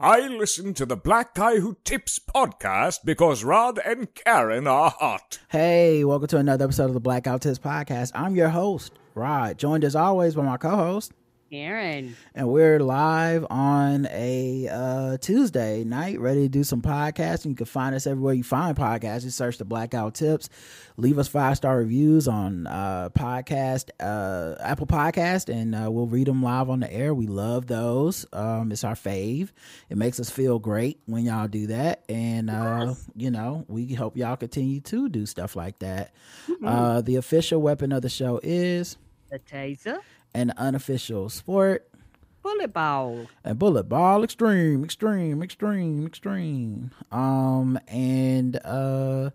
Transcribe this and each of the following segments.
I listen to the Black Guy Who Tips podcast because Rod and Karen are hot. Hey, welcome to another episode of the Black Guy Who Tips podcast. I'm your host, Rod, joined as always by my co-host, Karen. and we're live on a uh, Tuesday night, ready to do some podcasting. You can find us everywhere you find podcasts. Just search the Black Guy Who Tips. Leave us five star reviews on uh, podcast, uh, Apple Podcast, and uh, we'll read them live on the air. We love those. Um, it's our fave. It makes us feel great when y'all do that, and uh, you know we hope y'all continue to do stuff like that. Uh, the official weapon of the show is The taser. An unofficial sport. Bullet ball. and bullet ball extreme extreme extreme extreme um and uh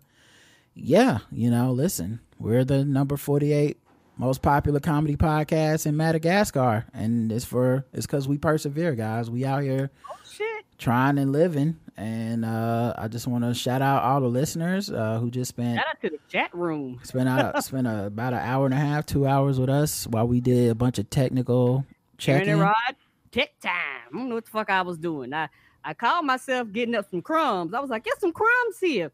yeah you know listen we're the number 48 most popular comedy podcast in madagascar and it's for it's because we persevere guys we out here Oh shit. Trying and living and uh i just want to shout out all the listeners uh who just spent Shout out to the chat room. spent out spent a, about an hour and a half two hours with us while we did a bunch of technical checking Rod. Tech time. I don't know what the fuck I was doing. I, I called myself getting up some crumbs. I was like, get some crumbs here.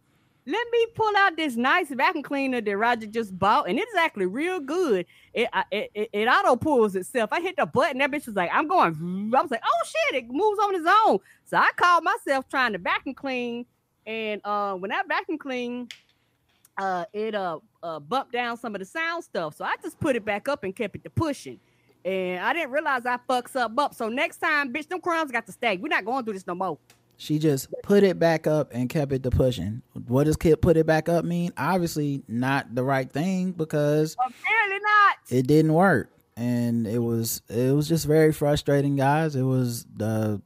Let me pull out this nice vacuum cleaner that Roger just bought, and it's actually real good. It it, it, it auto pulls itself. I hit the button, that bitch was like, I'm going. I was like, oh shit, it moves on its own. So I called myself trying to vacuum clean, and uh, when I vacuum clean, uh, it uh, uh bumped down some of the sound stuff. So I just put it back up and kept it to pushing. And I didn't realize I fucks up up. So next time, bitch, them crumbs got to stay. We're not going through this no more. She just put it back up and kept it to pushing. What does "kid put it back up" mean? Obviously, not the right thing because Apparently not. it didn't work, and it was it was just very frustrating, guys. It was the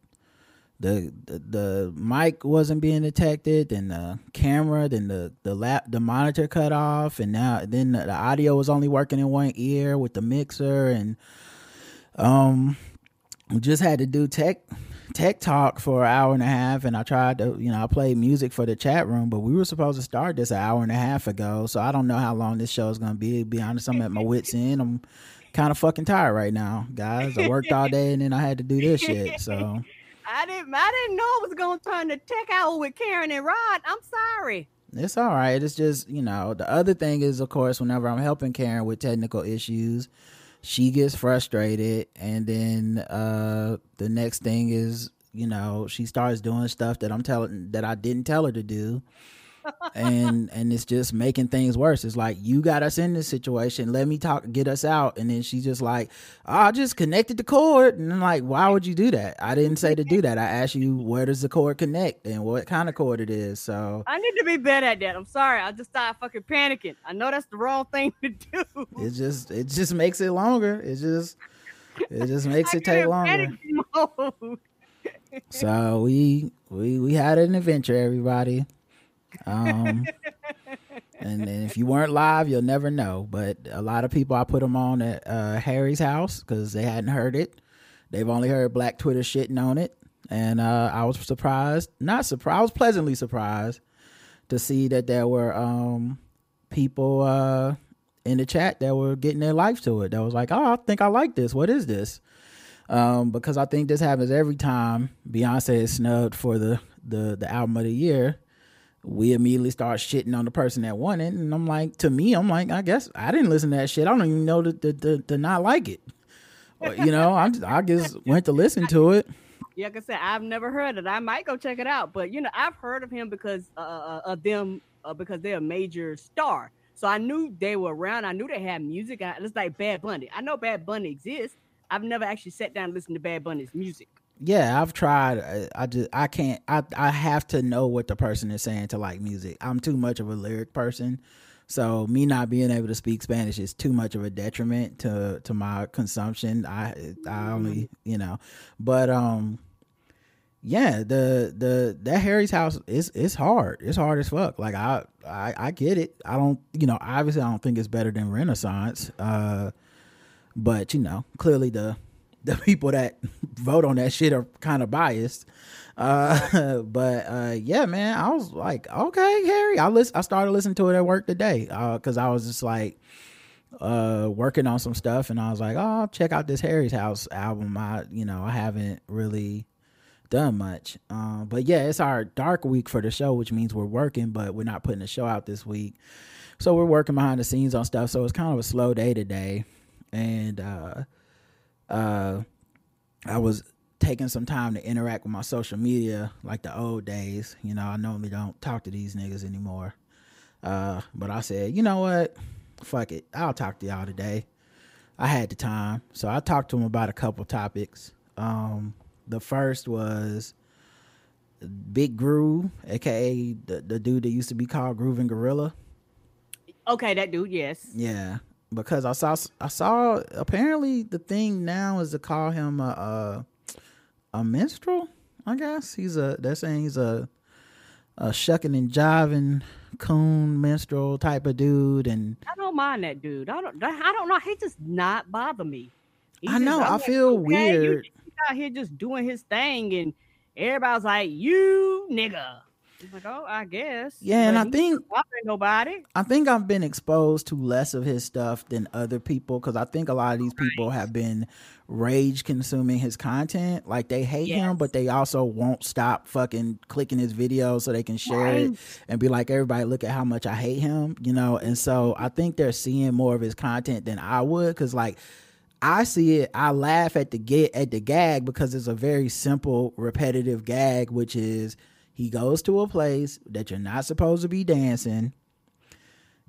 the the, the mic wasn't being detected, then the camera, then the the lap the monitor cut off, and now then the, the audio was only working in one ear with the mixer, and um, we just had to do tech tech talk for an hour and a half and i tried to you know i played music for the chat room but we were supposed to start this an hour and a half ago so i don't know how long this show is going to be to be honest i'm at my wits end i'm kind of fucking tired right now guys i worked all day and then i had to do this shit so I didn't. I didn't know it was going to turn to tech hour with Karen and Rod. I'm sorry. it's all right it's just you know the other thing is of course whenever i'm helping karen with technical issues she gets frustrated and then uh the next thing is you know she starts doing stuff that i'm telling that i didn't tell her to do and and it's just making things worse. It's like you got us in this situation. Let me talk get us out. And then she's just like oh, i just connected the cord. And i'm like why would you do that? I didn't say to do that. I asked you where does the cord connect and what kind of cord it is? So I need to be better at that. I'm sorry. I just started fucking panicking. I know that's the wrong thing to do. it just it just makes it longer. It just it just makes it take longer. so we we we had an adventure everybody um and, and if you weren't live you'll never know. But a lot of people i put them on at uh harry's house because they hadn't heard it. They've only heard black twitter shitting on it. And uh i was surprised not surprised i was pleasantly surprised to see that there were um people uh in the chat that were getting their life to it. That was like oh i think i like this. What is this? Um, because I think this happens every time Beyonce is snubbed for the, the the album of the year. We immediately start shitting on the person that won it, and I'm like, to me, I'm like, I guess I didn't listen to that shit. I don't even know to to, to, not like it. Or, you know, I just, I just went to listen to it. Yeah, like I said, I've never heard it. I might go check it out, but you know, I've heard of him because uh, uh, of them uh, because they're a major star. So I knew they were around. I knew they had music. I, it's like Bad Bunny. I know Bad Bunny exists. I've never actually sat down and listened to Bad Bunny's music. Yeah, I've tried. I, I just I can't. I I have to know what the person is saying to like music. I'm too much of a lyric person, so me not being able to speak Spanish is too much of a detriment to to my consumption. I I only you know, but um, yeah, the the that Harry's house is it's hard. It's hard as fuck. Like I I I get it. I don't you know obviously I don't think it's better than Renaissance. Uh, but you know clearly the the people that vote on that shit are kind of biased. Uh, but uh, yeah, man, I was like, okay, Harry. I listen. I started listening to it at work today because I was just like uh working on some stuff, and I was like, oh, check out this Harry's House album. I you know I haven't really done much. Um, but yeah, it's our dark week for the show, which means we're working, but we're not putting the show out this week. So we're working behind the scenes on stuff. So it's kind of a slow day today. And uh I was taking some time to interact with my social media like the old days. You know, I normally don't talk to these niggas anymore. Uh, but I said, you know what? Fuck it. I'll talk to y'all today. I had the time. So I talked to him about a couple topics. Um, the first was Big Groove, aka the, the dude that used to be called Grooving Gorilla. Okay, that dude, yes. Yeah, because I saw I saw apparently the thing now is to call him a a, a minstrel. I guess he's a they're saying he's a a shucking and jiving coon minstrel type of dude, and I don't mind that dude. I don't. I don't know. He just not bother me. He I know I'm I feel okay, you weird. out here just doing his thing, and everybody's like, "You nigga." Like, "Oh, I guess." Yeah, and I think nobody. I think I've been exposed to less of his stuff than other people because I think a lot of these people have been rage consuming his content. Like they hate him, but they also won't stop fucking clicking his videos so they can share it and be like, everybody, look at how much I hate him, you know? And so I think they're seeing more of his content than I would because, like, I see it, I laugh at the get at the gag because it's a very simple, repetitive gag, which is he goes to a place that you're not supposed to be dancing.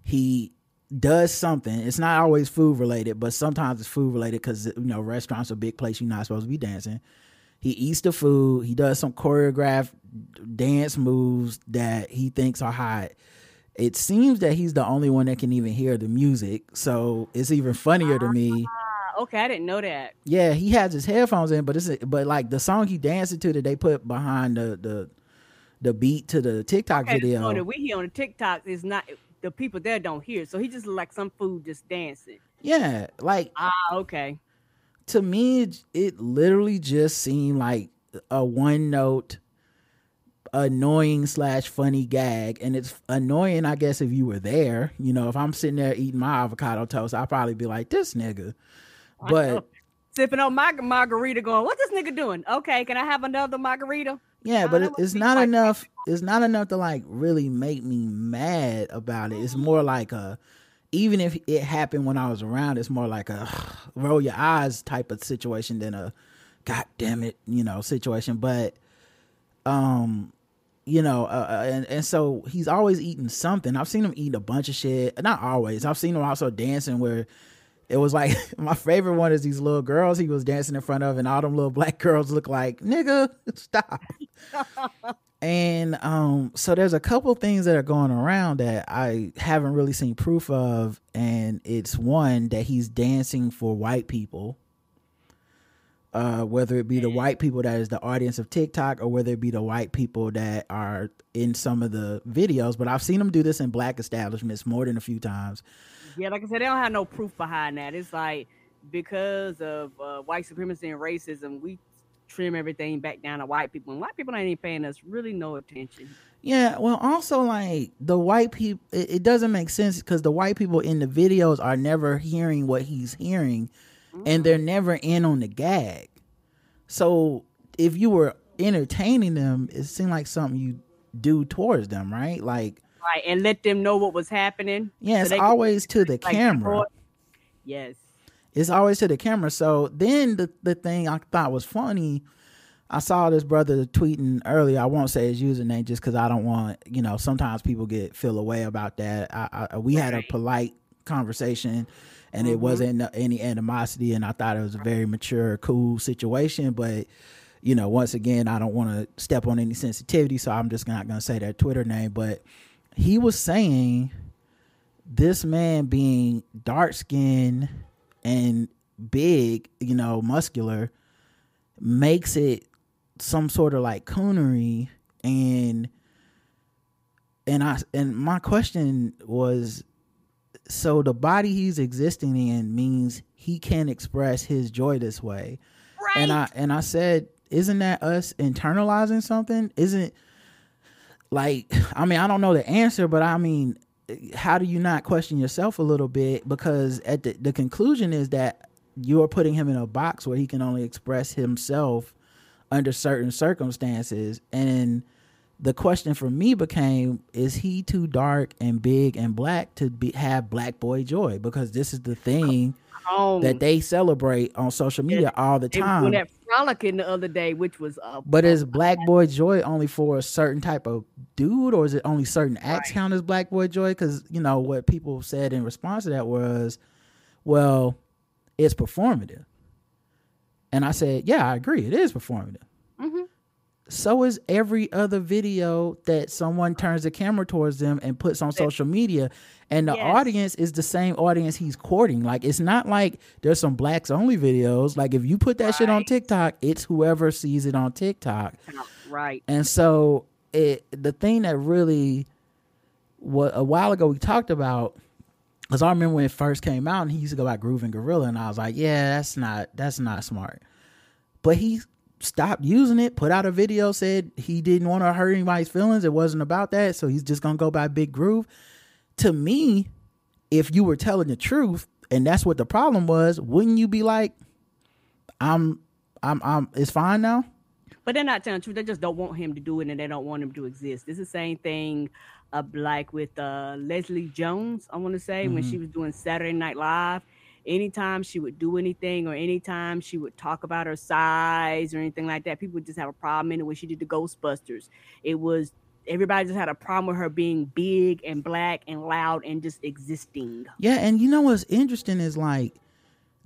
He does something. It's not always food related, but sometimes it's food related because you know restaurants are a big place you're not supposed to be dancing. He eats the food. He does some choreographed dance moves that he thinks are hot. It seems that he's the only one that can even hear the music, so it's even funnier to me. Ah, okay, I didn't know that. Yeah, he has his headphones in, but it's but like the song he dancing to that they put behind the the the beat to the TikTok Okay, the video. that we hear on the TikTok is not the people there don't hear, so he just like some food just dancing. Yeah, like Ah, okay. to me, it, it literally just seemed like a one note annoying slash funny gag, and it's annoying, I guess, if you were there. You know, if I'm sitting there eating my avocado toast, I'll probably be like, "This nigga," but. Sipping on my margarita, going, "What's this nigga doing?" Okay, can I have another margarita? Yeah, but it, it's not like. enough. It's not enough to like really make me mad about it. It's more like a, even if it happened when I was around, it's more like a roll your eyes type of situation than a, god damn it, you know, situation. But, um, you know, uh, uh, and and so he's always eating something. I've seen him eat a bunch of shit. Not always. I've seen him also dancing where it was like my favorite one is these little girls he was dancing in front of, and all them little black girls look like nigga, stop. and um, so there's a couple things that are going around that I haven't really seen proof of, and it's one that he's dancing for white people. Uh, whether it be the white people that is the audience of TikTok or whether it be the white people that are in some of the videos, but I've seen him do this in black establishments more than a few times. Yeah, like I said, they don't have no proof behind that. It's like because of uh, white supremacy and racism, we trim everything back down to white people, and white people ain't even paying us really no attention. Yeah, well, also like the white people, it, it doesn't make sense because the white people in the videos are never hearing what he's hearing, and they're never in on the gag. So if you were entertaining them, it seemed like something you do towards them, right? Like, Right, and let them know what was happening. yeah, it's can, always to the like, camera. Yes. It's always to the camera. So then the the thing I thought was funny, I saw this brother tweeting earlier. I won't say his username just because I don't want you know. Sometimes people get feel away about that. I, I we had a polite conversation, and it Mhm. wasn't any animosity, and I thought it was a very mature, cool situation. But you know, once again, I don't want to step on any sensitivity, so I'm just not going to say their Twitter name. But he was saying this man being dark skinned and big, you know, muscular, makes it some sort of like coonery and and I and my question was so the body he's existing in means he can't express his joy this way. Right. And I and I said, isn't that us internalizing something? Isn't like I mean, I don't know the answer, but I mean, how do you not question yourself a little bit? Because at the the conclusion is that you're putting him in a box where he can only express himself under certain circumstances. And the question for me became is he too dark and big and black to be have black boy joy because this is the thing Um, that they celebrate on social media all the time frolicking the other day, which was uh, but is black boy joy only for a certain type of dude or is it only certain acts Right. count as black boy joy because you know what people said in response to that was well it's performative and i said yeah i agree it is performative Mhm. So is every other video that someone turns the camera towards them and puts on social media and the Yes. audience is the same audience he's courting like it's not like there's some blacks only videos like if you put that shit on tiktok it's whoever sees it on tiktok right. and so it the thing that really what a while ago we talked about because I remember when it first came out and he used to go by Groove and Gorilla and I was like, yeah, that's not that's not smart. But he stopped using it, put out a video, said he didn't want to hurt anybody's feelings. It wasn't about that, so he's just gonna go by Big Groove. To me, if you were telling the truth and that's what the problem was, wouldn't you be like, I'm I'm I'm it's fine now? But they're not telling the truth. They just don't want him to do it, and they don't want him to exist. It's the same thing, uh, like with uh, Leslie Jones. I want to say when she was doing Saturday Night Live. Anytime she would do anything, or anytime she would talk about her size or anything like that, people would just have a problem. in it. when she did the Ghostbusters, it was everybody just had a problem with her being big and black and loud and just existing. Yeah, and you know what's interesting is like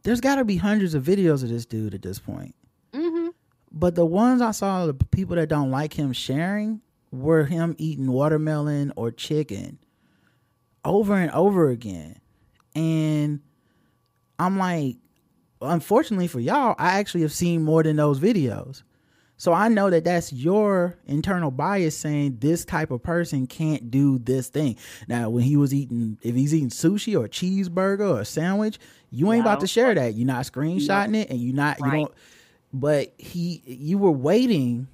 there's got to be hundreds of videos of this dude at this point. Mm-hmm. But the ones I saw, the people that don't like him sharing were him eating watermelon or chicken over and over again. And I'm like, unfortunately for y'all, I actually have seen more than those videos. So I know that that's your internal bias saying this type of person can't do this thing. Now, when he was eating, if he's eating sushi or a cheeseburger or a sandwich, you ain't Yeah, about to share that. You're not screenshotting it, and you're not. You Right. don't. But he, you were waiting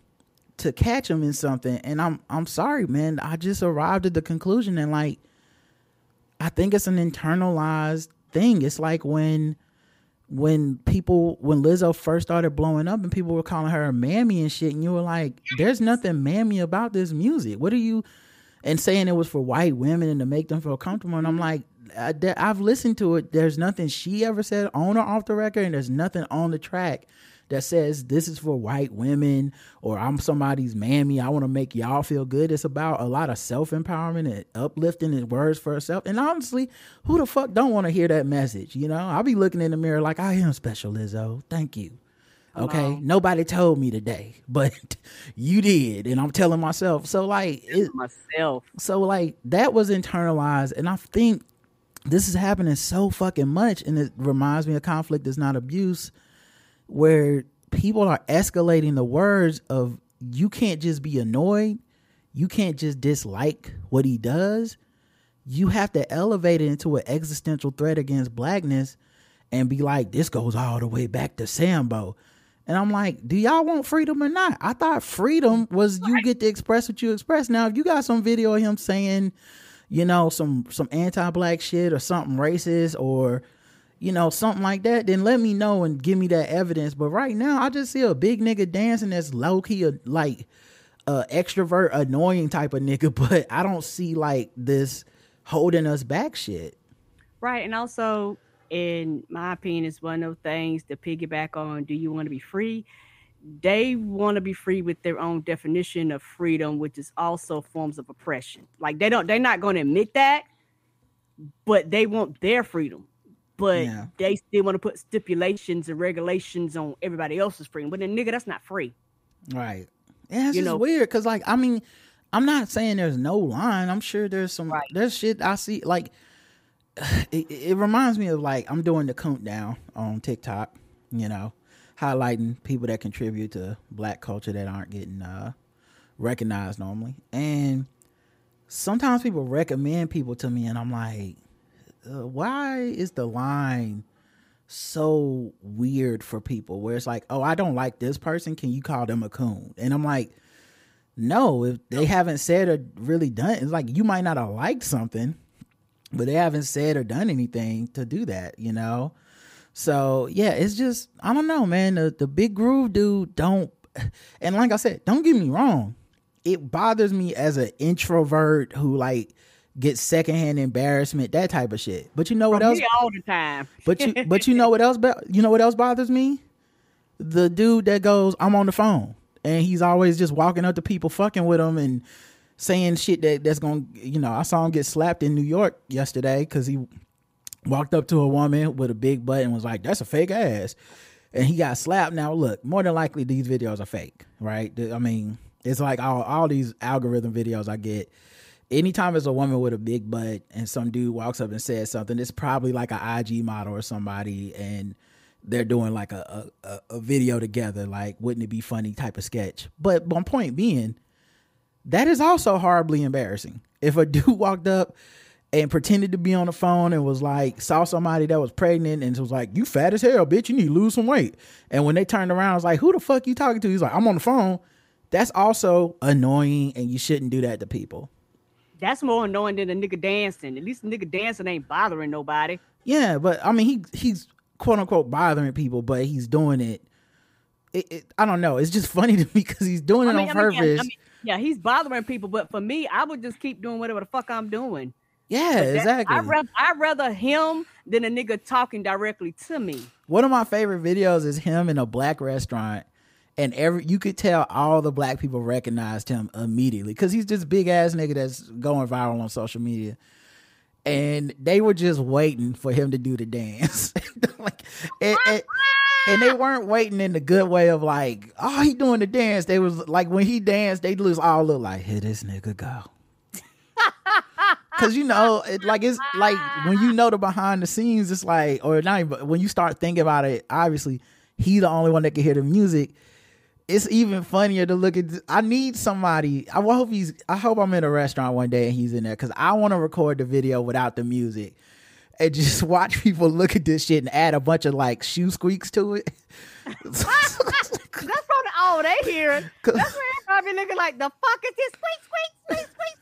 to catch him in something, and I'm, I'm sorry, man. I just arrived at the conclusion, and like, I think it's an internalized thing. It's like when when people when Lizzo first started blowing up and people were calling her a mammy and shit, and you were like, "There's nothing mammy about this music. What are you?" And saying it was for white women and to make them feel comfortable, and I'm like, I, I've listened to it. There's nothing she ever said on or off the record, and there's nothing on the track that says this is for white women or I'm somebody's mammy. I want to make y'all feel good. It's about a lot of self empowerment and uplifting and words for herself. And honestly, who the fuck don't want to hear that message? You know, I'll be looking in the mirror like I am special, Lizzo. Thank you. Okay, Hello. nobody told me today, but you did, and I'm telling myself. So like, it, Myself. so like that was internalized, and I think this is happening so fucking much, and it reminds me of conflict is not abuse, where people are escalating the words of you can't just be annoyed, you can't just dislike what he does, you have to elevate it into an existential threat against blackness, and be like, this goes all the way back to Sambo. And I'm like, do y'all want freedom or not? I thought freedom was you get to express what you express. Now, if you got some video of him saying, you know, some some anti-black shit or something racist or you know, something like that, then let me know and give me that evidence. But right now, I just see a big nigga dancing that's low key, a, like uh, extrovert, annoying type of nigga. But I don't see like this holding us back shit. Right. And also, in my opinion, it's one of those things to piggyback on do you want to be free? They want to be free with their own definition of freedom, which is also forms of oppression. Like they don't, they're not going to admit that, but they want their freedom. But Yeah. they still want to put stipulations and regulations on everybody else's freedom. But then, nigga, that's not free. Right. Yeah, it's You just know- weird because, like, I mean, I'm not saying there's no line. I'm sure there's some. Right. There's shit I see. Like, it, it reminds me of like I'm doing the countdown on TikTok. You know, highlighting people that contribute to Black culture that aren't getting uh recognized normally, and sometimes people recommend people to me, and I'm like, uh, why is the line? so weird for people where it's like, oh, I don't like this person. Can you call them a coon? And I'm like, no, if they haven't said or really done, it's like you might not have liked something, but they haven't said or done anything to do that, you know? So yeah, it's just I don't know, man. The the big groove dude don't and like I said, don't get me wrong, it bothers me as an introvert who like gets secondhand embarrassment, that type of shit. But you know what From else? all the time. But you but you know what else? You know what else bothers me? The dude that goes, I'm on the phone, and he's always just walking up to people, fucking with them, and saying shit that that's going. to You know, I saw him get slapped in New York yesterday because he walked up to a woman with a big butt and was like, "That's a fake ass," and he got slapped. Now, look, more than likely these videos are fake, right? I mean, it's like all all these algorithm videos I get. Anytime there's a woman with a big butt and some dude walks up and says something, it's probably like an IG model or somebody, and they're doing like a, a, a- video together. Like, wouldn't it be funny type of sketch? But my point being, that is also horribly embarrassing. If a dude walked up and pretended to be on the phone and was like saw somebody that was pregnant and was like, "You fat as hell, bitch. You need to lose some weight." And when they turned around, I was like, "Who the fuck you talking to?" He's like, "I'm on the phone." That's also annoying, and you shouldn't do that to people. That's more annoying than a nigga dancing. At least a nigga dancing ain't bothering nobody. Yeah, but I mean, he he's quote unquote bothering people, but he's doing it. It, it I don't know. It's just funny to me because he's doing it I mean, on I mean, yeah, purpose. Mean, yeah, he's bothering people, but for me, I would just keep doing whatever the fuck I'm doing. yeah, That- exactly. I rather I rather him than a nigga talking directly to me. One of my favorite videos is him in a black restaurant, and every you could tell all the black people recognized him immediately because he's this big ass nigga that's going viral on social media. And they were just waiting for him to do the dance, like, and, and, and they weren't waiting in the good way of like, oh, he doing the dance. They was like when he danced, they just all look like, here this nigga go. Cause you know, it, like it's like when you know the behind the scenes, it's like, or not even when you start thinking about it. Obviously, he the only one that can hear the music. It's even funnier to look at. I need somebody. I hope he's. I hope I'm in a restaurant one day and he's in there because I want to record the video without the music and just watch people look at this shit and add a bunch of like shoe squeaks to it. That's probably all they hear. That's where everybody looking like the fuck is this squeak squeak squeak squeak.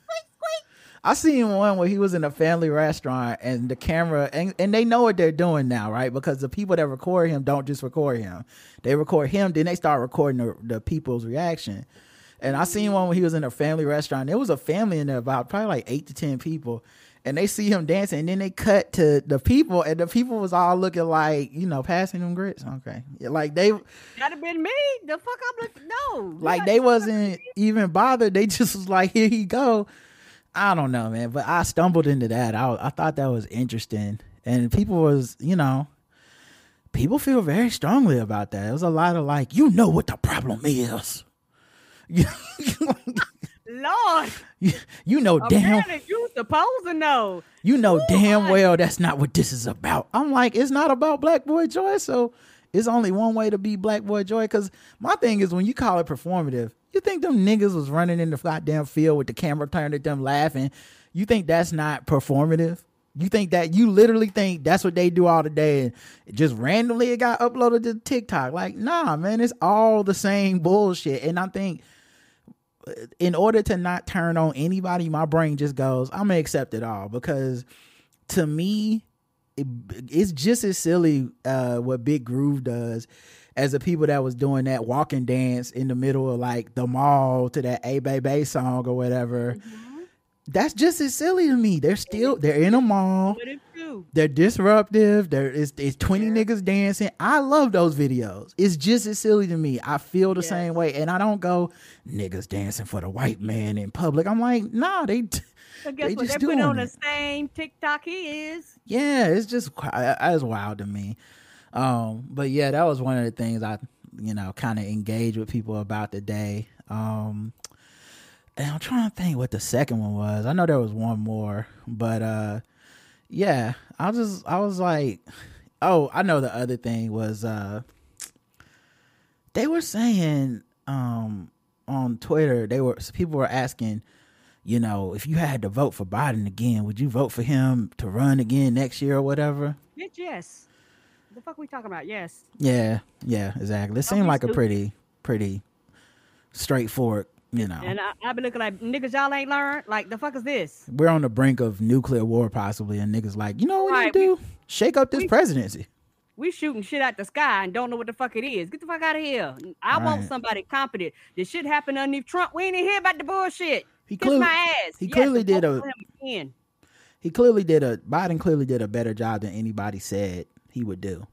I seen one where he was in a family restaurant and the camera and, and they know what they're doing now, right? Because the people that record him don't just record him. They record him, then they start recording the, the people's reaction. And I seen one when he was in a family restaurant. There was a family in there about probably like eight to ten people. And they see him dancing, and then they cut to the people, and the people was all looking like, you know, passing them grits. Okay, like they, That'd have been me. The fuck I'm looking. No, like they wasn't even bothered. They just was like, here he go. I don't know, man, but I stumbled into that. I I thought that was interesting, and people was, you know, people feel very strongly about that. It was a lot of like, you know what the problem is. Lord. you, you know damn you supposed to know. you know damn I- well that's not what this is about. I'm like, it's not about Black Boy Joy, so it's only one way to be Black Boy Joy. Cause my thing is when you call it performative, you think them niggas was running in the goddamn field with the camera turned at them laughing. You think that's not performative? You think that you literally think that's what they do all the day and just randomly it got uploaded to TikTok? Like, nah, man, it's all the same bullshit. And I think in order to not turn on anybody, my brain just goes, I'm gonna accept it all because to me, it, it's just as silly uh, what Big Groove does as the people that was doing that walking dance in the middle of like the mall to that A Baby song or whatever. Mm-hmm. That's just as silly to me. They're still they're in a mall. It? They're disruptive. There is it's 20 niggas dancing. I love those videos. It's just as silly to me. I feel the Yes. same way. And I don't go, niggas dancing for the white man in public. I'm like, nah, they So guess They what? just They put on doing the same TikTok he is. yeah, it's just that's wild to me. Um, but yeah, that was one of the things I, you know, kind of engaged with people about today. Um, and I'm trying to think what the second one was. I know there was one more, but uh, yeah, I was just I was like, oh, I know the other thing was uh, they were saying um on Twitter they were people were asking you know, if you had to vote for Biden again, would you vote for him to run again next year or whatever? Bitch, yes. The fuck we talking about? Yes. Yeah, yeah, exactly. It seemed like a pretty, pretty straightforward, you know. And I, I be looking like niggas y'all ain't learned. Like the fuck is this? We're on the brink of nuclear war possibly, and niggas like, you know what we need Right, to we- do? Shake up this we- presidency. We shooting shit out the sky and don't know what the fuck it is. Get the fuck out of here. I Right. want somebody competent. This shit happened underneath Trump. We ain't even hear about the bullshit. He Kiss clearly, my ass. he clearly did vote a- for him again. he clearly did a Biden clearly did a better job than anybody said he would do.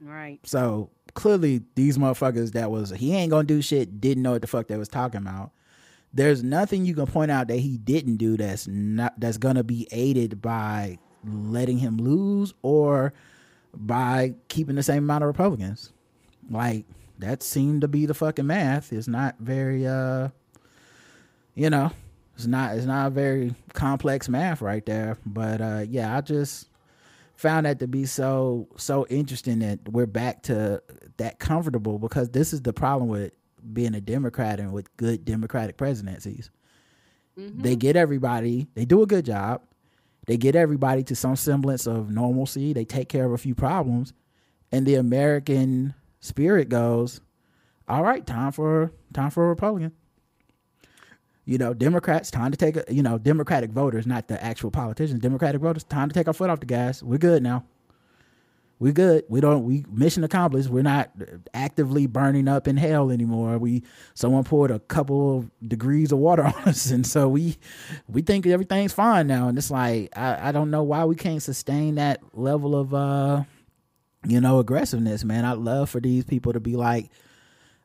Right. So clearly, these motherfuckers that was he ain't gonna do shit didn't know what the fuck they was talking about. There's nothing you can point out that he didn't do that's not that's gonna be aided by letting him lose or by keeping the same amount of Republicans. Like that seemed to be the fucking math. It's not very uh you know, it's not it's not a very complex math right there. But uh yeah, I just found that to be so so interesting that we're back to that comfortable because this is the problem with being a Democrat and with good Democratic presidencies. They mm-hmm. get everybody, they do a good job. They get everybody to some semblance of normalcy. They take care of a few problems. And the American spirit goes, all right, time for time for a Republican. You know, Democrats, time to take a you know, Democratic voters, not the actual politicians, Democratic voters, time to take our foot off the gas. We're good now. We're good. We don't we mission accomplished. We're not actively burning up in hell anymore. We someone poured a couple of degrees of water on us and so we we think everything's fine now. And it's like I, I don't know why we can't sustain that level of uh you know, aggressiveness, man. I'd love for these people to be like,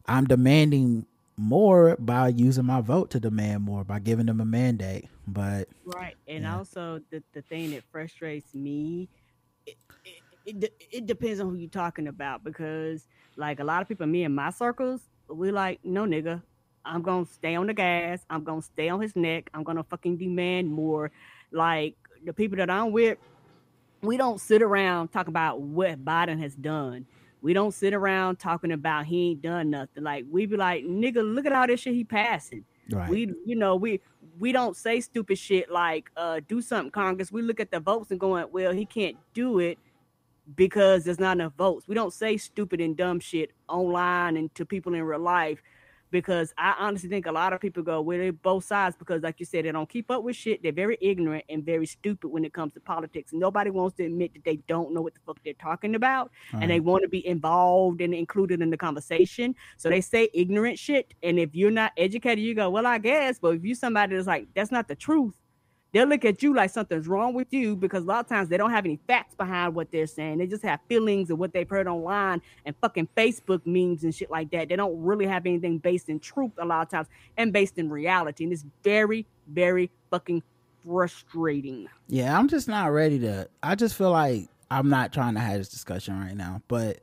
I'm demanding more by using my vote to demand more by giving them a mandate. But Right. And Yeah. also the, the thing that frustrates me, it, it, it, it depends on who you're talking about because like a lot of people, me in my circles, we like, no nigga, I'm gonna stay on the gas, I'm gonna stay on his neck, I'm gonna fucking demand more. Like the people that I'm with, we don't sit around talk about what Biden has done. We don't sit around talking about he ain't done nothing. Like we be like, nigga, look at all this shit he passing right. we you know we we don't say stupid shit like uh do something congress we look at the votes and going well he can't do it because there's not enough votes we don't say stupid and dumb shit online and to people in real life because i honestly think a lot of people go well both sides because like you said they don't keep up with shit they're very ignorant and very stupid when it comes to politics nobody wants to admit that they don't know what the fuck they're talking about and they want to be involved and included in the conversation. So they say ignorant shit. And if you're not educated, you go, well, I guess. But if you're somebody that's like, that's not the truth, they'll look at you like something's wrong with you because a lot of times they don't have any facts behind what they're saying. They just have feelings of what they've heard online and fucking Facebook memes and shit like that. They don't really have anything based in truth a lot of times and based in reality. And it's very, very fucking frustrating. Yeah, I'm just not ready to. I just feel like I'm not trying to have this discussion right now. But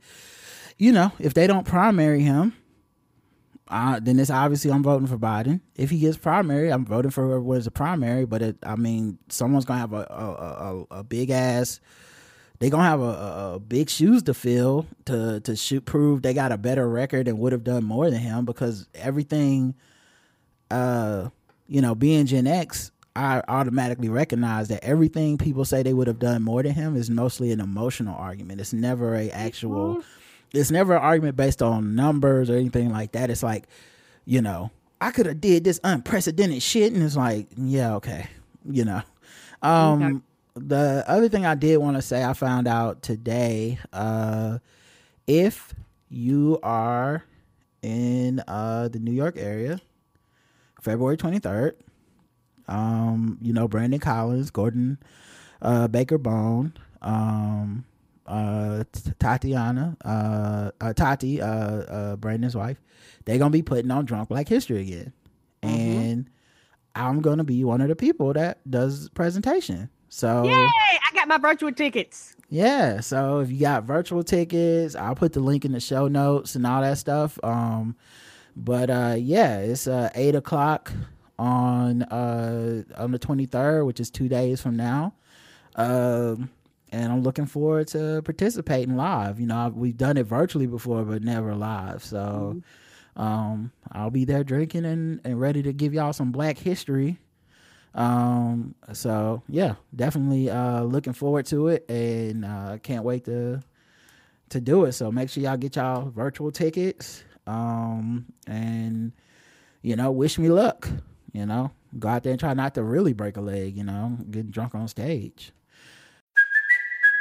you know, if they don't primary him, uh, then it's obviously I'm voting for Biden. If he gets primary, I'm voting for what is the primary. But it, I mean, someone's gonna have a a, a, a big ass. They gonna have a, a, big shoes to fill to to shoot prove they got a better record and would have done more than him because everything uh, you know, being Gen X, I automatically recognize that everything people say they would have done more than him is mostly an emotional argument. It's never a actual. It's never an argument based on numbers or anything like that. It's like, you know, I could have did this unprecedented shit, and it's like, yeah, okay, you know. Um, Okay. the other thing I did want to say, I found out today, uh, if you are in uh the New York area, February 23rd. Um, you know, Brandon Collins, Gordon uh, Baker Bone, um, uh, Tatiana, uh, uh, Tati, uh, uh, Brandon's wife, they're to be putting on Drunk Black History again. And I'm to be one of the people that does presentation. So, Yay! I got my virtual tickets. yeah, so if you got virtual tickets, I'll put the link in the show notes and all that stuff. Um, but uh, yeah, it's uh, eight o'clock on uh on the twenty third, which is two days from now. Um, and I'm looking forward to participating live. You know, I've, we've done it virtually before, but never live. So, um, I'll be there drinking and, and ready to give y'all some Black history. Um, so yeah, definitely uh looking forward to it and uh can't wait to to do it. So make sure y'all get y'all virtual tickets. Um and you know, wish me luck. You know, go out there and try not to really break a leg, you know, getting drunk on stage.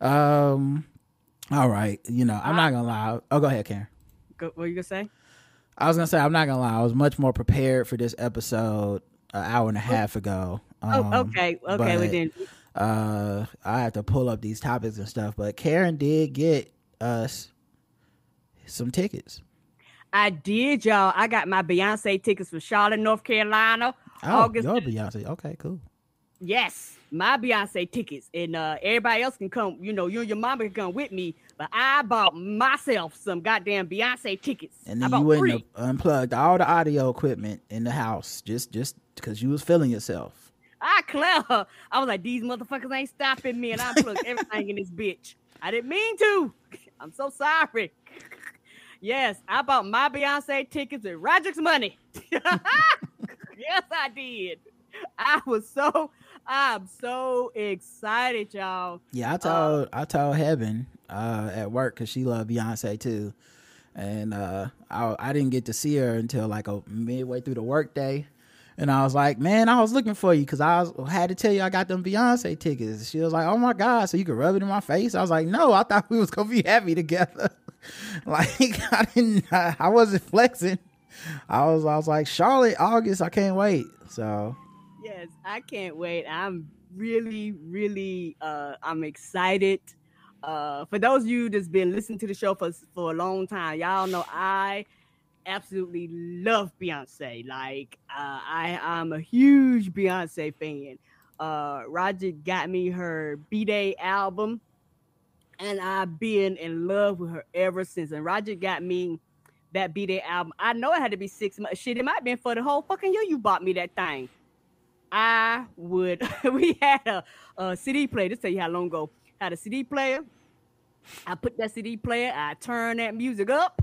Um, all right. You know, I'm not gonna lie. Oh, go ahead, Karen. Go, what you gonna say? I was gonna say I'm not gonna lie. I was much more prepared for this episode an hour and a half ago. Um, oh, okay, okay. We didn't. Uh, I had to pull up these topics and stuff, but Karen did get us some tickets. I did, y'all. I got my Beyonce tickets for Charlotte, North Carolina. Oh, August. your Beyonce. Okay, cool. Yes, my Beyonce tickets, and uh, everybody else can come. You know, you and your mama can come with me, but I bought myself some goddamn Beyonce tickets. And then you went unplugged all the audio equipment in the house just just because you was feeling yourself. I clever. I was like, these motherfuckers ain't stopping me, and I plugged everything in this bitch. I didn't mean to. I'm so sorry. yes, I bought my Beyonce tickets with Roger's money. yes, I did. I was so. I'm so excited, y'all. Yeah, I told I told Heaven uh, at work because she loved Beyonce too, and uh, I I didn't get to see her until like a midway through the workday, and I was like, man, I was looking for you because I was, had to tell you I got them Beyonce tickets. She was like, oh my god, so you could rub it in my face. I was like, no, I thought we was gonna be happy together. like I didn't, I, I wasn't flexing. I was I was like Charlotte, August, I can't wait. So Yes, I can't wait. I'm really, really, uh, I'm excited. Uh, for those of you that's been listening to the show for for a long time, y'all know I absolutely love Beyonce. Like, uh, I I'm a huge Beyonce fan. Uh, Roger got me her B'Day album, and I've been in love with her ever since. And Roger got me that B'Day album. I know it had to be six months. Shit, it might have been for the whole fucking year you bought me that thing. I would. we had a, a CD player. This tell you how long ago. Had a CD player. I put that CD player. I turn that music up,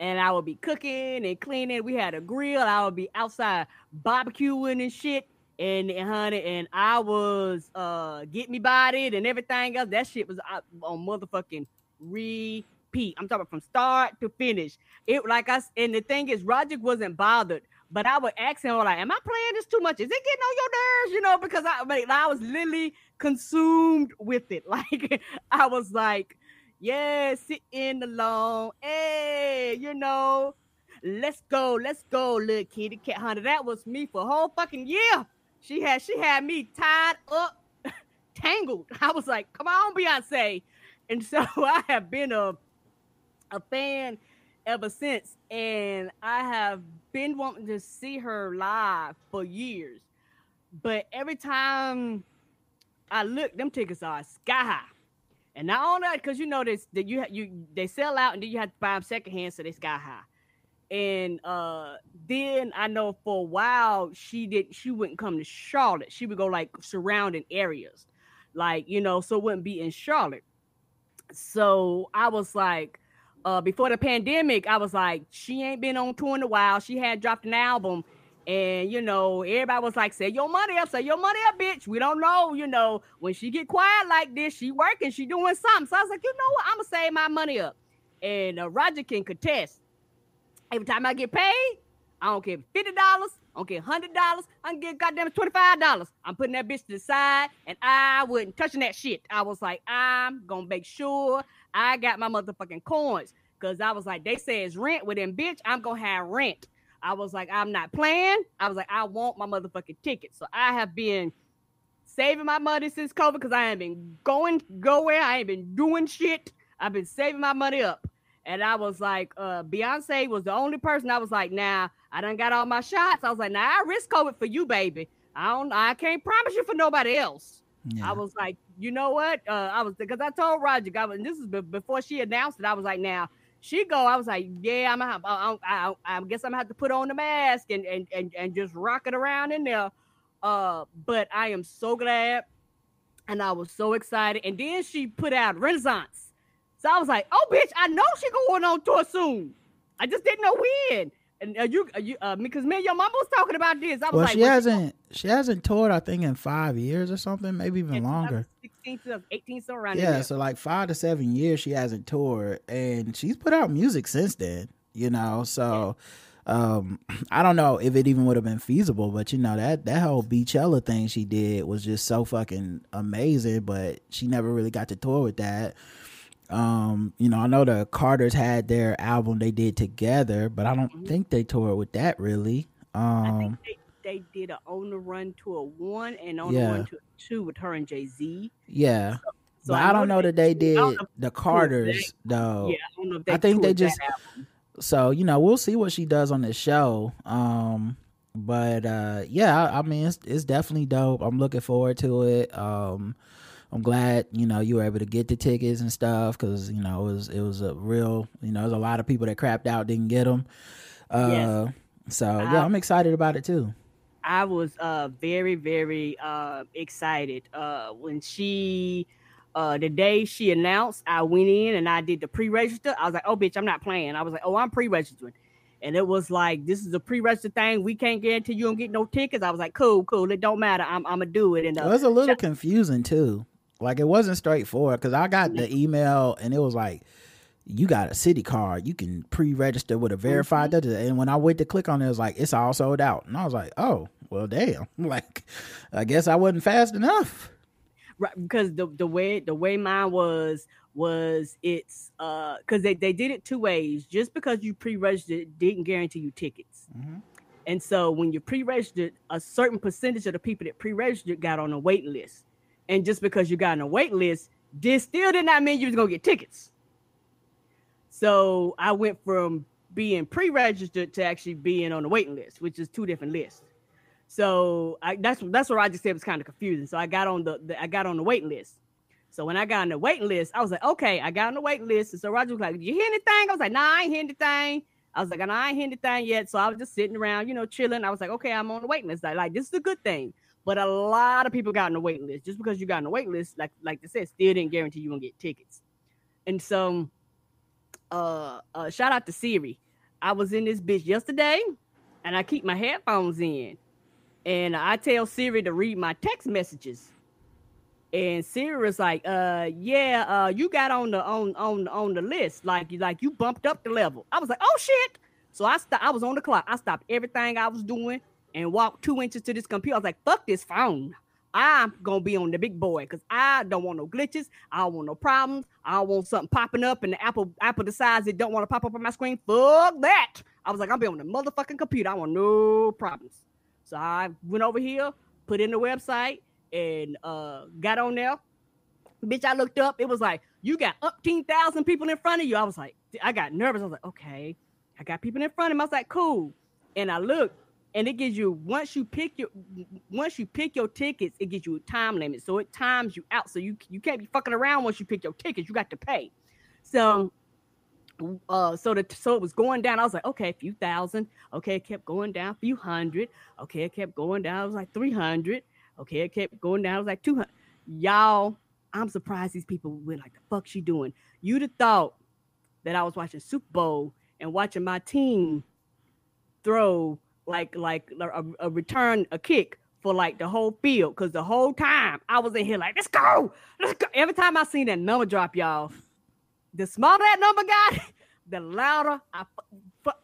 and I would be cooking and cleaning. We had a grill. I would be outside barbecuing and shit. And, and honey, and I was uh get me bodied and everything else. That shit was on motherfucking repeat. I'm talking from start to finish. It like I s- and the thing is, Roger wasn't bothered but I would ask him like, "Am I playing this too much? Is it getting on your nerves?" You know, because I, I, I was literally consumed with it. Like I was like, "Yeah, sitting alone, hey, you know, let's go, let's go, little kitty cat hunter." That was me for a whole fucking year. She had she had me tied up, tangled. I was like, "Come on, Beyonce," and so I have been a a fan ever since. And I have been wanting to see her live for years. But every time I look, them tickets are sky high. And not only that, because you know this that you you they sell out and then you have to buy them secondhand, so they sky high. And uh then I know for a while she didn't, she wouldn't come to Charlotte. She would go like surrounding areas, like you know, so it wouldn't be in Charlotte. So I was like, uh, before the pandemic, I was like, she ain't been on tour in a while. She had dropped an album, and you know, everybody was like, "Say your money up, say your money up, bitch." We don't know, you know, when she get quiet like this, she working, she doing something. So I was like, you know what, I'm gonna save my money up, and uh, Roger can contest. Every time I get paid, I don't care fifty dollars, I don't care hundred dollars, I can get goddamn twenty five dollars. I'm putting that bitch to the side, and I wasn't touching that shit. I was like, I'm gonna make sure I got my motherfucking coins, cause I was like, they say it's rent with them, bitch. I'm gonna have rent. I was like, I'm not playing. I was like, I want my motherfucking ticket. So I have been saving my money since COVID because I ain't been going nowhere. I ain't been doing shit. I've been saving my money up. And I was like, uh, Beyonce was the only person I was like, nah, I done got all my shots. I was like, nah, I risk COVID for you, baby. I don't I can't promise you for nobody else. Yeah. I was like, you know what? Uh, I was because I told Roger, I was, and this is before she announced it. I was like, now she go. I was like, yeah, I'm gonna I, I, I guess I'm gonna have to put on the mask and and and and just rock it around in there. Uh, but I am so glad and I was so excited. And then she put out Renaissance, so I was like, "Oh, bitch, I know she going on tour soon. I just didn't know when." And uh, you, uh, you, uh, because me and your mama was talking about this. I was Well, like, she hasn't she hasn't toured I think in five years or something, maybe even longer. 16, 18, so around Yeah, so like five to seven years she hasn't toured, and she's put out music since then. You know, so um, I don't know if it even would have been feasible, but you know that that whole Beychella thing she did was just so fucking amazing. But she never really got to tour with that. Um, you know, I know the Carters had their album they did together, but I don't think they toured with that really. Mm-hmm. I Um, think they, they did a on the run tour one and on the Yeah. run tour two with her and Jay Z. yeah, So but I, don't know that they I did don't know if the Carters that. though. Yeah, I don't know if they I think they just- so you know we'll see what she does on this show um but uh yeah I, I mean it's, it's definitely dope i'm looking forward to it um i'm glad you know you were able to get the tickets and stuff because you know it was it was a real you know there's a lot of people that crapped out didn't get them uh Yes. so yeah i'm excited about it too. I was uh very very uh excited uh when she uh the day she announced I went in and I did the pre-register. I was like oh bitch I'm not playing. I was like oh I'm pre-registering. And it was like this is a pre-register thing. We can't guarantee you don't get no tickets. I was like cool cool. It don't matter. I'm I'm gonna do it. And it uh, was a little confusing too like it wasn't straightforward because i got the email and it was like you got a Citi card. You can pre-register with a verified Mm-hmm. and when i went to click on it it was like it's all sold out. And i was like oh well damn. Like i guess i wasn't fast enough. Right because the the way the way mine was was it's uh because they, they did it two ways. Just because you pre-registered didn't guarantee you tickets. Mhm. and so when you pre-registered a certain percentage of the people that pre-registered got on a wait list and just because you got on a wait list this still did not mean you was gonna get tickets so i went from being pre-registered to actually being on the waiting list which is two different lists so I, that's that's where I just said was kind of confusing. So I got on the, the I got on the waiting list. So when I got on the waiting list, I was like, okay, I got on the waiting list. And so Roger was like, Did you hear anything? I was like, nah, I ain't hear anything. I was like, I ain't hear anything yet. So I was just sitting around, you know, chilling. I was like, okay, I'm on the waiting list. Like, like this is a good thing. But a lot of people got on the wait list. Just because you got on the wait list, like like they said, still didn't guarantee you gonna get tickets. And so uh uh shout out to Siri. I was in this bitch yesterday and I keep my headphones in and I tell Siri to read my text messages. And Siri was like, uh, yeah, uh, you got on the on on on the list, like you like you bumped up the level. I was like, oh shit. So I st- I was on the clock. I stopped everything I was doing and walked two inches to this computer. I was like, fuck this phone. I'm gonna be on the big boy because I don't want no glitches. I don't want no problems. I don't want something popping up and the Apple Apple decides it don't want to pop up on my screen. Fuck that. I was like, I'm be on the motherfucking computer. I want no problems. So I went over here, put in the website, and uh got on there. Bitch, I looked up. It was like you got umpteen thousand people in front of you. I was like, I got nervous. I was like, okay, I got people in front of me. I was like, cool. And I looked, and it gives you once you pick your once you pick your tickets, it gives you a time limit. So it times you out. So you you can't be fucking around once you pick your tickets. You got to pay. So uh so the so it was going down. I was like, okay, a few thousand. Okay, it kept going down, a few hundred. Okay, it kept going down. I was like 300. Okay, it kept going down. I was like 200. Y'all, I'm surprised these people went like the fuck she doing. You'd have thought that I was watching Super Bowl and watching my team throw like like a, a return a kick for like the whole field because the whole time I was in here like let's go, let's go. Every time I seen that number drop, y'all, the smaller that number got, the louder I fu- fu-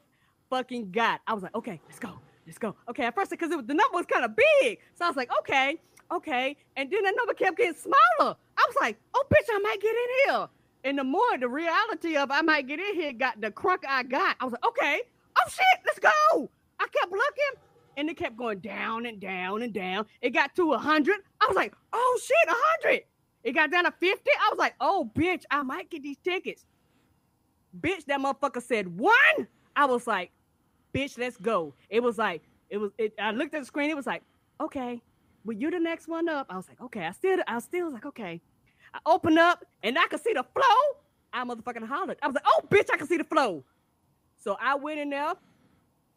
fucking got. I was like, okay, let's go, let's go. Okay, at first because the number was kind of big, so I was like, okay, okay, and then the number kept getting smaller. I was like, oh bitch, I might get in here. And the more the reality of I might get in here got the crunk I got, I was like, okay, oh shit, let's go. I kept looking, and it kept going down and down and down. It got to hundred. I was like, oh shit, hundred. It got down to 50. I was like, oh, bitch, I might get these tickets. Bitch, that motherfucker said one. I was like, bitch, let's go. It was like, it was, it, I looked at the screen. It was like, okay, well, you're the next one up. I was like, okay. I still, I still was like, okay. I opened up and I could see the flow. I motherfucking hollered. I was like, oh, bitch, I can see the flow. So I went in there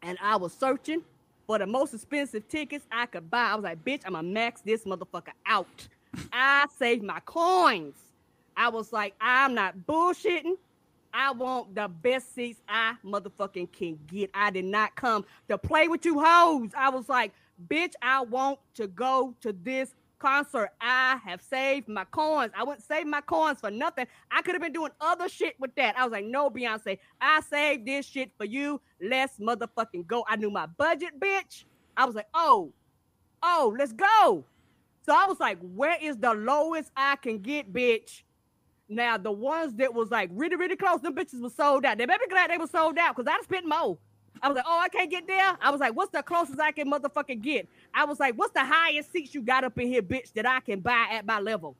and I was searching for the most expensive tickets I could buy. I was like, bitch, I'm gonna max this motherfucker out. I saved my coins. I was like, I'm not bullshitting. I want the best seats I motherfucking can get. I did not come to play with you hoes. I was like, bitch, I want to go to this concert. I have saved my coins. I wouldn't save my coins for nothing. I could have been doing other shit with that. I was like, no, Beyonce, I saved this shit for you. Let's motherfucking go. I knew my budget, bitch. I was like, oh, oh, let's go. So I was like, where is the lowest I can get, bitch? Now the ones that was like really, really close, them bitches were sold out. They better be glad they were sold out because I'd spent more. I was like, oh, I can't get there. I was like, what's the closest I can motherfucking get? I was like, what's the highest seats you got up in here, bitch, that I can buy at my level?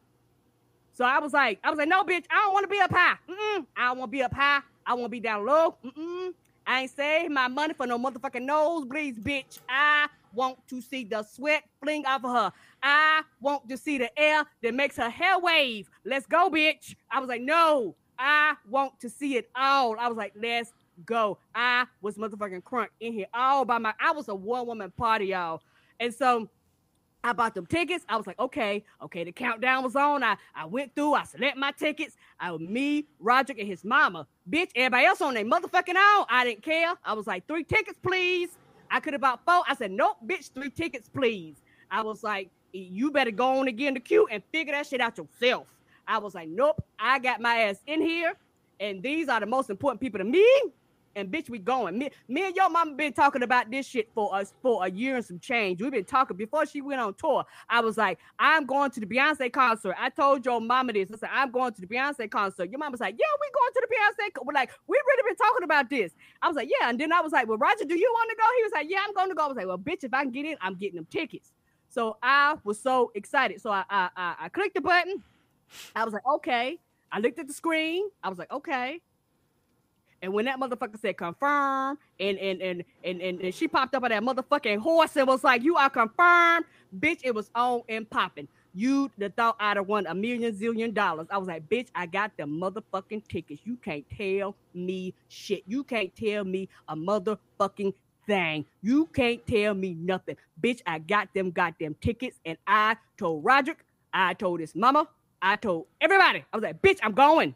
So I was like, I was like, no, bitch, I don't want to be up high. Mm-mm. I don't want to be up high. I want to be down low. Mm-mm. I ain't saved my money for no motherfucking nosebleeds, bitch. I want to see the sweat fling off of her. I want to see the air that makes her hair wave. Let's go, bitch. I was like, no, I want to see it all. I was like, let's go. I was motherfucking crunk in here all by my. I was a one woman party, y'all, and so. I bought them tickets. I was like, okay, okay. The countdown was on. I, I went through. I select my tickets. I was me, Roger, and his mama. Bitch, everybody else on their motherfucking own. I didn't care. I was like, three tickets, please. I could have bought four. I said, nope, bitch, three tickets, please. I was like, you better go on again the queue and figure that shit out yourself. I was like, nope, I got my ass in here, and these are the most important people to me and bitch, we going. Me, me and your mama been talking about this shit for us for a year and some change. We've been talking before she went on tour. I was like, I'm going to the Beyonce concert. I told your mama this. I said, I'm going to the Beyonce concert. Your mama's like, Yeah, we going to the Beyonce. We're like, we really been talking about this. I was like, Yeah. And then I was like, Well, Roger, do you want to go? He was like, Yeah, I'm going to go. I was like, Well, bitch, if I can get in, I'm getting them tickets. So I was so excited. So I I, I, I clicked the button. I was like, okay. I looked at the screen. I was like, okay. And when that motherfucker said confirm, and and and and and, and she popped up on that motherfucking horse and was like, "You are confirmed, bitch." It was on and popping. You the thought I'd have won a million zillion dollars. I was like, bitch, I got the motherfucking tickets. You can't tell me shit. You can't tell me a motherfucking thing. You can't tell me nothing. Bitch, I got them goddamn tickets. And I told Roderick, I told his mama, I told everybody. I was like, bitch, I'm going.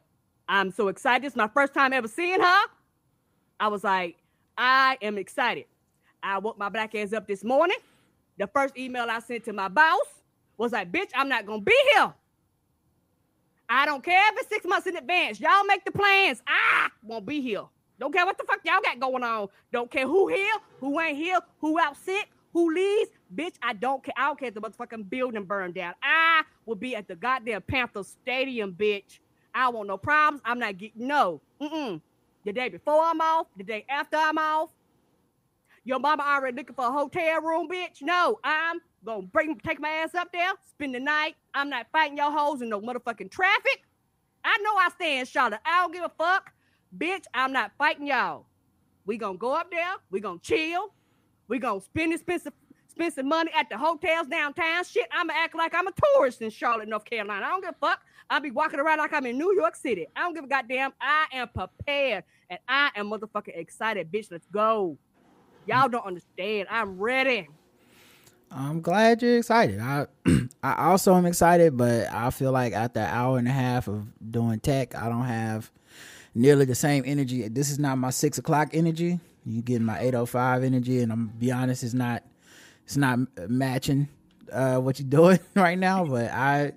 I'm so excited. It's my first time ever seeing her. I was like, I am excited. I woke my black ass up this morning. The first email I sent to my boss was like, bitch, I'm not gonna be here. I don't care if it's six months in advance. Y'all make the plans. I won't be here. Don't care what the fuck y'all got going on. Don't care who here, who ain't here, who out sick, who leaves. Bitch, I don't care. I don't care if the motherfucking building burned down. I will be at the goddamn Panther Stadium, bitch. I don't want no problems. I'm not getting no. Mm-mm. The day before I'm off, the day after I'm off. Your mama already looking for a hotel room, bitch. No, I'm gonna bring take my ass up there, spend the night. I'm not fighting your hoes in no motherfucking traffic. I know I stand Charlotte. I don't give a fuck. Bitch, I'm not fighting y'all. We gonna go up there, we gonna chill, we gonna spend expensive expensive money at the hotels downtown. Shit, I'ma act like I'm a tourist in Charlotte, North Carolina. I don't give a fuck. I'll be walking around like I'm in New York City. I don't give a goddamn. I am prepared and I am motherfucking excited, bitch. Let's go. Y'all don't understand. I'm ready. I'm glad you're excited. I I also am excited, but I feel like after an hour and a half of doing tech, I don't have nearly the same energy. This is not my six o'clock energy. You get my eight oh five energy, and I'm be honest, it's not it's not matching uh, what you're doing right now. But I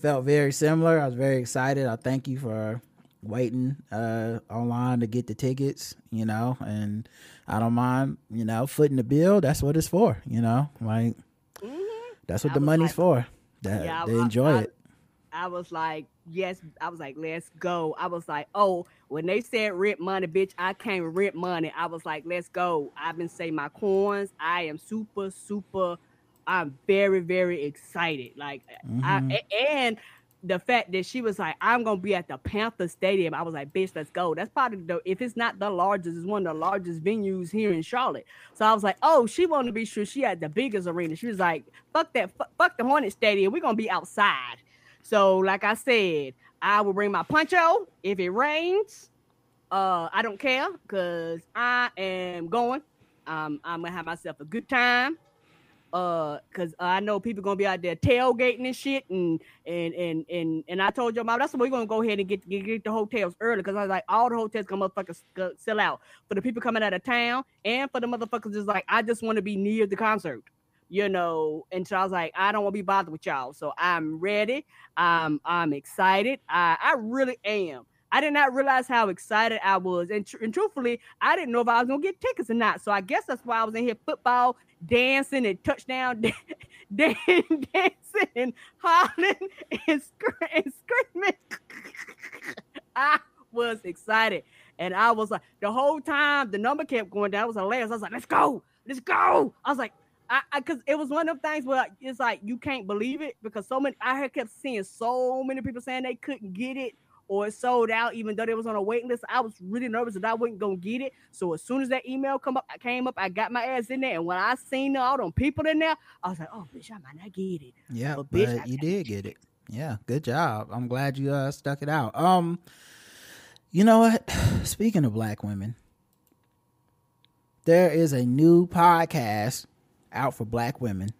felt very similar. I was very excited. I thank you for waiting uh, online to get the tickets, you know, and I don't mind, you know, footing the bill. That's what it's for, you know, like Mm-hmm. that's what I the money's like- for. That Yeah, they I- enjoy I- it. I was like, yes. I was like, let's go. I was like, oh, when they said rent money, bitch, I came rent money. I was like, let's go. I've been saving my coins. I am super, super. I'm very, very excited. Like, I Mhm. a- and the fact that she was like, I'm gonna be at the Panther Stadium. I was like, bitch, let's go. That's probably the if it's not the largest, it's one of the largest venues here in Charlotte. So I was like, oh, she wanted to be sure she had the biggest arena. She was like, fuck that, fuck, fuck the Hornet Stadium. We're gonna be outside. So, like I said, I will bring my poncho if it rains. Uh, I don't care because I am going. Um, I'm gonna have myself a good time. uh because i know people gonna be out there tailgating and shit and and and and and i told your mom that's why we're gonna go ahead and get get, get the hotels early because i was like all the hotels gonna motherfuckers sell out for the people coming out of town and for the motherfuckers just like i just want to be near the concert you know and so i was like i don't want to be bothered with y'all so i'm ready i'm i'm excited i i really am I did not realize how excited I was, and, tr- and truthfully, I didn't know if I was gonna get tickets or not. So I guess that's why I was in here football dancing and touchdown dan- dan- dancing and hollering and, scr- and screaming. I was excited, and I was like, the whole time the number kept going down. It was hilarious. I was like, "Let's go, let's go!" I was like. I, I, cause it was one of them things where it's like you can't believe it because so many I had kept seeing so many people saying they couldn't get it or it sold out, even though they was on a waiting list. I was really nervous that I wasn't gonna get it. So as soon as that email come up, I came up, I got my ass in there, and when I seen all them people in there, I was like, "Oh, bitch, I might not get it." Yeah, But but bitch, I you did get it. Yeah, good job. I'm glad you uh stuck it out. Um, you know what? Speaking of black women, there is a new podcast out for black women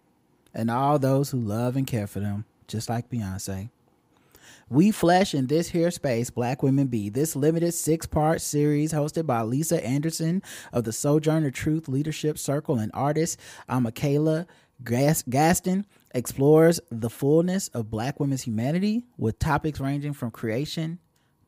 and all those who love and care for them, just like Beyonce. We Flesh in This Here Space, Black Women Be. This limited six part series hosted by Lisa Anderson of the Sojourner Truth Leadership Circle and artist uh, Gas- Gaston explores the fullness of Black women's humanity with topics ranging from creation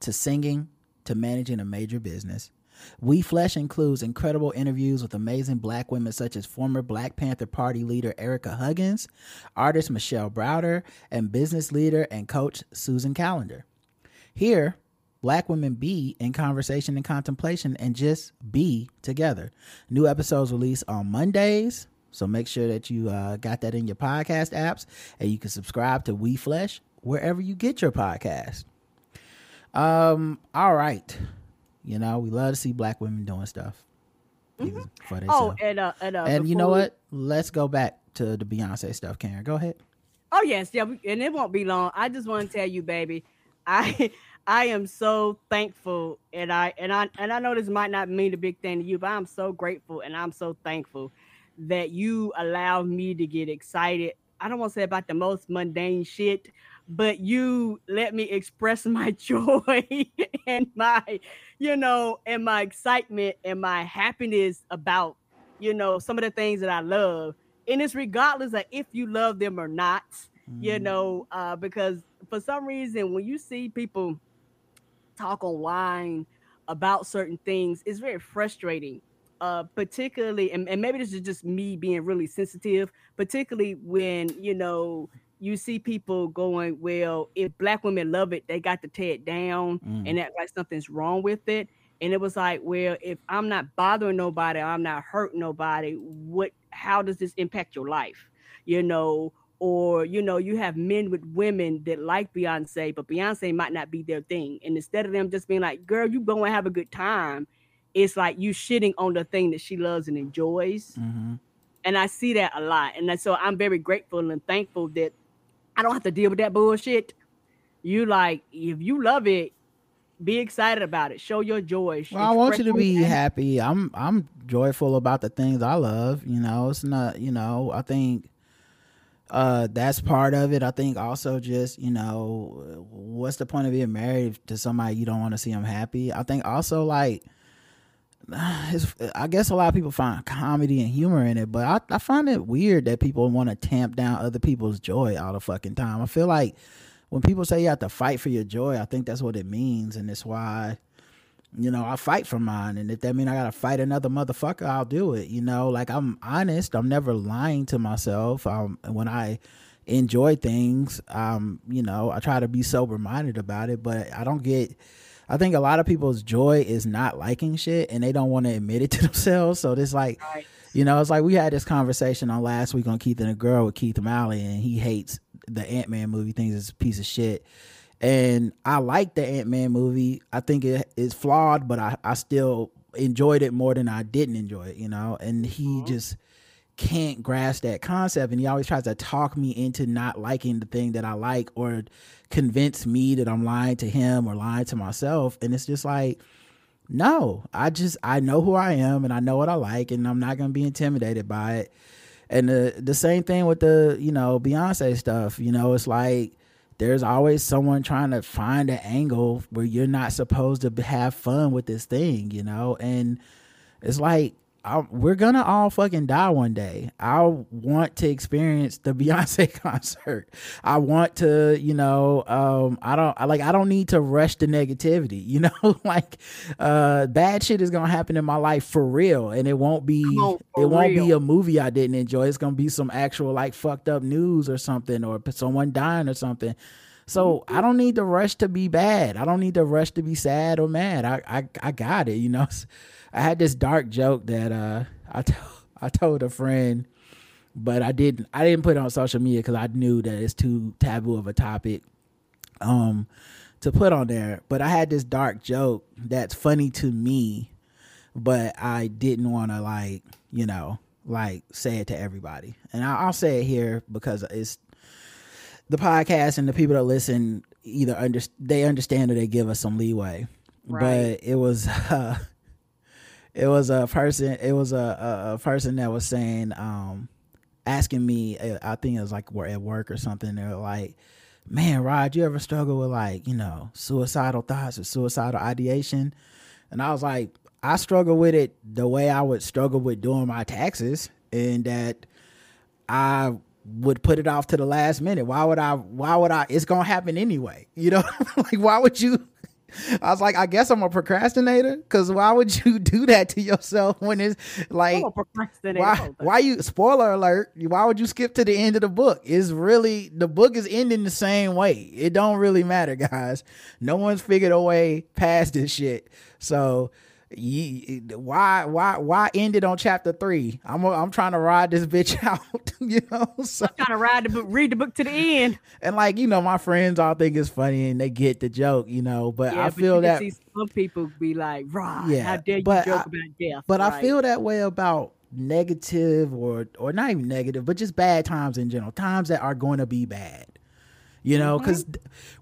to singing to managing a major business. We Flesh includes incredible interviews with amazing black women such as former Black Panther Party leader Ericka Huggins, artist Michelle Browder, and business leader and coach Susan Calendar. Here, black women be in conversation and contemplation and just be together. New episodes release on Mondays, so make sure that you uh, got that in your podcast apps and you can subscribe to We Flesh wherever you get your podcast. Um, all right. You know, we love to see black women doing stuff. even For Oh, and uh, and uh, and you know what? Let's go back to the Beyonce stuff, Karen. Go ahead. Oh yes, yeah, and it won't be long. I just want to tell you, baby, I I am so thankful, and I and I and I know this might not mean a big thing to you, but I'm so grateful and I'm so thankful that you allowed me to get excited. I don't want to say about the most mundane shit, but you let me express my joy and my, you know, and my excitement and my happiness about, you know, some of the things that I love. And it's regardless of if you love them or not, you know, uh, because for some reason, when you see people talk online about certain things, it's very frustrating. Uh, particularly, and, and maybe this is just me being really sensitive, particularly when you know you see people going, well, if black women love it, they got to tear it down Mm. and act like something's wrong with it. And it was like, well, if I'm not bothering nobody, I'm not hurting nobody, what how does this impact your life? You know, or you know, you have men with women that like Beyonce, but Beyonce might not be their thing. And instead of them just being like, girl, you go and have a good time, it's like you shitting on the thing that she loves and enjoys Mhm. and I see that a lot. And so I'm very grateful and thankful that I don't have to deal with that bullshit. You like if you love it, be excited about it. Show your joy. Well, I want you to be your- happy. I'm I'm joyful about the things I love. You know, it's not. You know, I think uh that's part of it. I think also just you know, what's the point of being married to somebody you don't want to see them happy? I think also like. I guess a lot of people find comedy and humor in it, but I, I find it weird that people want to tamp down other people's joy all the fucking time. I feel like when people say you have to fight for your joy, I think that's what it means, and it's why you know, I fight for mine. And if that means I gotta fight another motherfucker, I'll do it. You know, like I'm honest. I'm never lying to myself. Um, when I enjoy things, um, you know, I try to be sober minded about it. But I don't get. I think a lot of people's joy is not liking shit, and they don't want to admit it to themselves. So this like. Right. You know, it's like we had this conversation on last week on Keith and the Girl with Keith Malley, and he hates the Ant Man movie, thinks it's a piece of shit. And I like the Ant Man movie. I think it is flawed, but I, I still enjoyed it more than I didn't enjoy it, you know? And he mm-hmm. just can't grasp that concept. And he always tries to talk me into not liking the thing that I like or convince me that I'm lying to him or lying to myself. And it's just like, no, I just I know who I am and I know what I like and I'm not gonna be intimidated by it. And the the same thing with the you know Beyonce stuff. You know, it's like there's always someone trying to find an angle where you're not supposed to have fun with this thing. You know, and it's like I, we're gonna all fucking die one day. I want to experience the Beyonce concert. I want to, you know, um, I don't I like I don't need to rush the negativity. You know, like uh, bad shit is gonna happen in my life for real, and it won't be it won't be a movie I didn't enjoy. It's gonna be some actual like fucked up news or something, or someone dying or something. So I don't need to rush to be bad. I don't need to rush to be sad or mad. I I, I got it. You know, I had this dark joke that uh I told I told a friend, but I didn't I didn't put it on social media because I knew that it's too taboo of a topic um to put on there. But I had this dark joke that's funny to me, but I didn't want to like you know like say it to everybody, and I, I'll say it here because it's the podcast and the people that listen either under they understand or they give us some leeway. Right. But it was uh, it was a person it was a, a, person that was saying um asking me uh, I think it was like we're at work or something they were like man Rod you ever struggle with like you know suicidal thoughts or suicidal ideation and I was like I struggle with it the way I would struggle with doing my taxes and that I would put it off to the last minute. Why would I? Why would I? It's gonna happen anyway. You know, like why would you? I was like, I guess I'm a procrastinator because why would you do that to yourself when it's like I'm a procrastinator. why? Why you? Spoiler alert! Why would you skip to the end of the book? It's really the book is ending the same way. It don't really matter, guys. No one's figured a way past this shit. So you, why why why end it on chapter three? I'm I'm trying to ride this bitch out, you know. So i trying to ride the book, read the book to the end. and like you know, my friends all think it's funny and they get the joke, you know. But Yeah, I but feel that, see some people be like, "Right, Yeah, how dare you joke I- about death?" but I feel that way about negative or or not even negative, but just bad times in general, times that are going to be bad. You know, Mm-hmm. because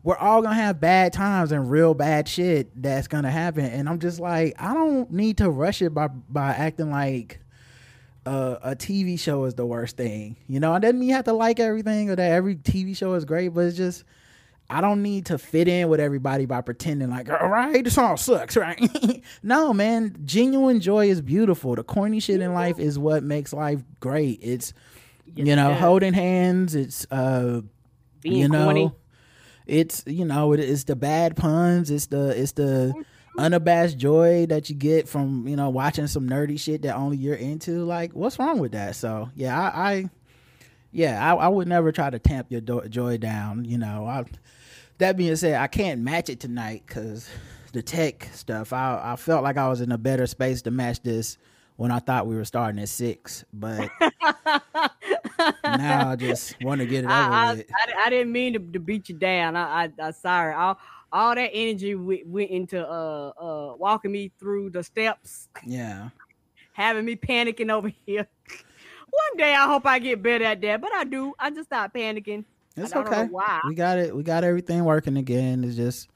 we're all gonna have bad times and real bad shit that's gonna happen, and I'm just like, I don't need to rush it by by acting like uh, a TV show is the worst thing. You know, it doesn't mean you have to like everything or that every TV show is great, but it's just I don't need to fit in with everybody by pretending like, all right, this all sucks, right? no, man, genuine joy is beautiful. The corny shit in life is what makes life great. It's Yes, you know, holding hands. It's uh, Being you know, corny. it's you know, it, it's the bad puns. It's the it's the unabashed joy that you get from you know watching some nerdy shit that only you're into. Like, what's wrong with that? So yeah, I, I yeah, I, I would never try to tamp your do- joy down. You know, I, that being said, I can't match it tonight because the tech stuff. I I felt like I was in a better space to match this when I thought we were starting at six, but now I just want to get it over I, I, with. I, I didn't mean to, to beat you down. I, I, I sorry. All, all that energy went, went into uh, uh, walking me through the steps, Yeah. having me panicking over here. One day I hope I get better at that, but I do. I just start panicking. It's I don't okay. know why. We got it. We got everything working again. It just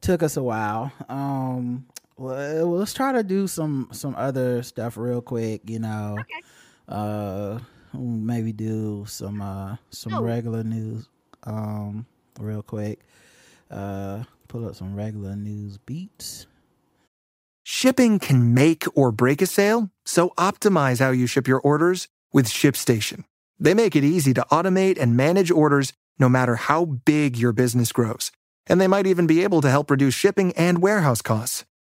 took us a while. Um, well, let's try to do some some other stuff real quick. You know, Okay. uh, maybe do some uh some Oh. regular news. Um, real quick. Uh, pull up some regular news beats. Shipping can make or break a sale, so optimize how you ship your orders with ShipStation. They make it easy to automate and manage orders no matter how big your business grows. And they might even be able to help reduce shipping and warehouse costs.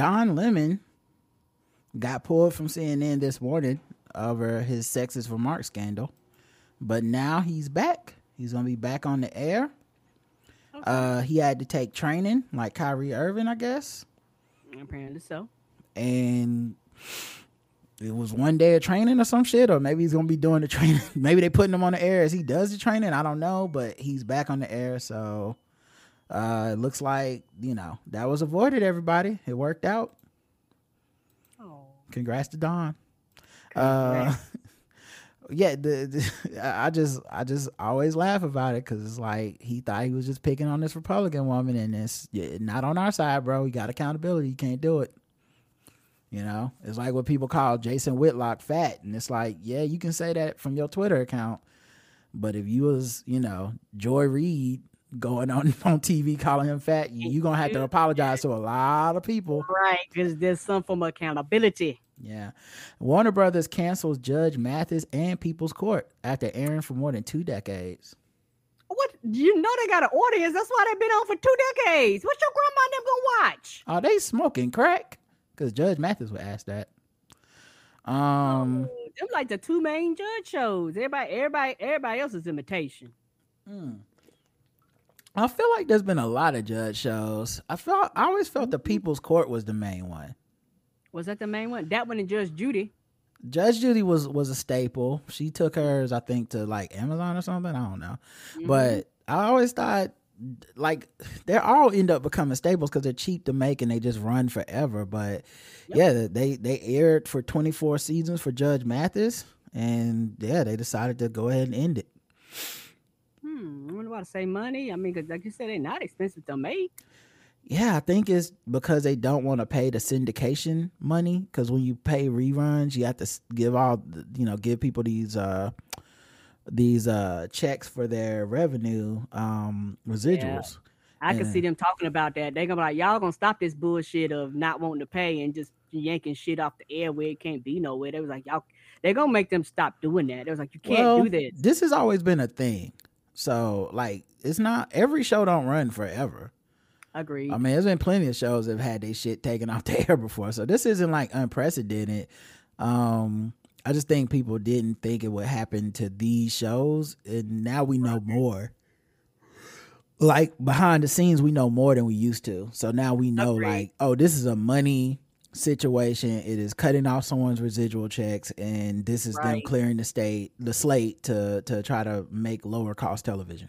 Don Lemon got pulled from CNN this morning over his sexist remark scandal, but now he's back. He's gonna be back on the air. Uh, he had to take training like Kyrie Irving, I guess, Apparently so. and it was one day of training or some shit, or maybe he's gonna be doing the training. maybe they putting him on the air as he does the training. I don't know, but he's back on the air, so uh, it looks like you know that was avoided. Everybody, it worked out. Oh. Congrats to Don. Uh, yeah, the, the I I just I just always laugh about it because it's like he thought he was just picking on this Republican woman, and it's yeah, not on our side, bro. You got accountability. You can't do it. You know, it's like what people call Jason Whitlock fat, and it's like, yeah, you can say that from your Twitter account, but if you was, you know, Joy Reid going on on TV calling him fat, You're gonna have to apologize to a lot of people. Right, because there's some form of accountability. Yeah. Warner Brothers cancels Judge Mathis and People's Court after airing for more than two decades. What you know they got an audience. That's why they've been on for two decades. What's your grandma and them gonna watch? Are they smoking crack? Because Judge Mathis would ask that. Um, Them like the two main judge shows. Everybody, everybody, everybody else's imitation. I feel like there's been a lot of judge shows. I felt I always felt the People's Court was the main one. Was that the main one? That one and Judge Judy. Judge Judy was was a staple. She took hers, I think, to like Amazon or something. I don't know, mm-hmm. but I always thought like they all end up becoming staples because they're cheap to make and they just run forever. But yeah, they they aired for 24 seasons for Judge Mathis, and yeah, they decided to go ahead and end it. Hmm. I wonder why to say money. I mean, 'cause like you said, they're not expensive to make. Yeah, I think it's because they don't want to pay the syndication money. Because when you pay reruns, you have to give all you know give people these uh these uh checks for their revenue um residuals. I can Yeah. see them talking about that. They're gonna be like, y'all gonna stop this bullshit of not wanting to pay and just yanking shit off the air where it can't be nowhere. They was like, y'all, they're gonna make them stop doing that. They was like, you can't Well, do this. This has always been a thing. So like it's not every show don't run forever. Agreed. I mean, there's been plenty of shows that have had their shit taken off the air before. So this isn't like unprecedented. Um I just think people didn't think it would happen to these shows and now we know more. Like behind the scenes we know more than we used to. So now we know Agreed. like, oh, this is a money situation. It is cutting off someone's residual checks and this is them clearing the state the slate to to try to make lower cost television.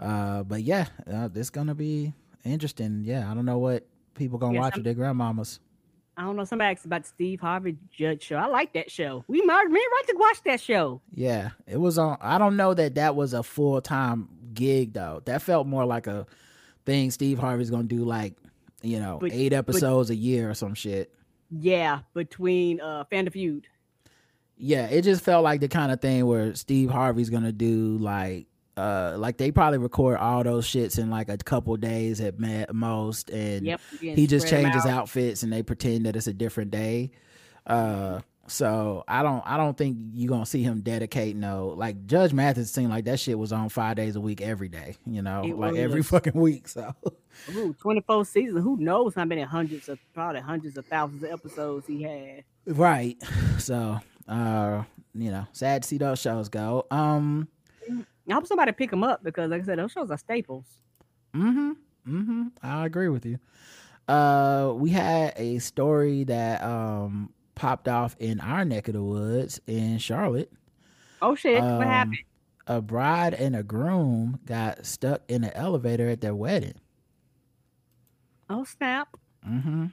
Uh, but yeah, uh, it's gonna be interesting. Yeah, I don't know what people gonna Yes, watch with their grandmamas. I don't know. Somebody asked about the Steve Harvey Judge show. I like that show. We might me right to watch that show. Yeah, it was on. I don't know that that was a full time gig though. That felt more like a thing Steve Harvey's gonna do, like you know, But- eight episodes a year or some shit. Yeah, between uh Fan Feud. Yeah, it just felt like the kind of thing where Steve Harvey's gonna do like. Uh, like they probably record all those shits in like a couple days at most, and Yep, he just changes out. outfits and they pretend that it's a different day. Uh, so I don't, I don't think you gonna see him dedicate no like Judge Mathis seemed like that shit was on five days a week every day, you know, It like every fucking week. So Ooh, 24 seasons. Who knows how many hundreds of probably hundreds of thousands of episodes he had. right, so uh, you know, sad to see those shows go. Um, I hope somebody pick them up because, like I said, those shows are staples. Mm-hmm. Mm-hmm. I agree with you. Uh we had a story that um popped off in our neck of the woods in Charlotte. Oh shit! what Um, happened? A bride and a groom got stuck in an elevator at their wedding. Oh snap! Mm-hmm.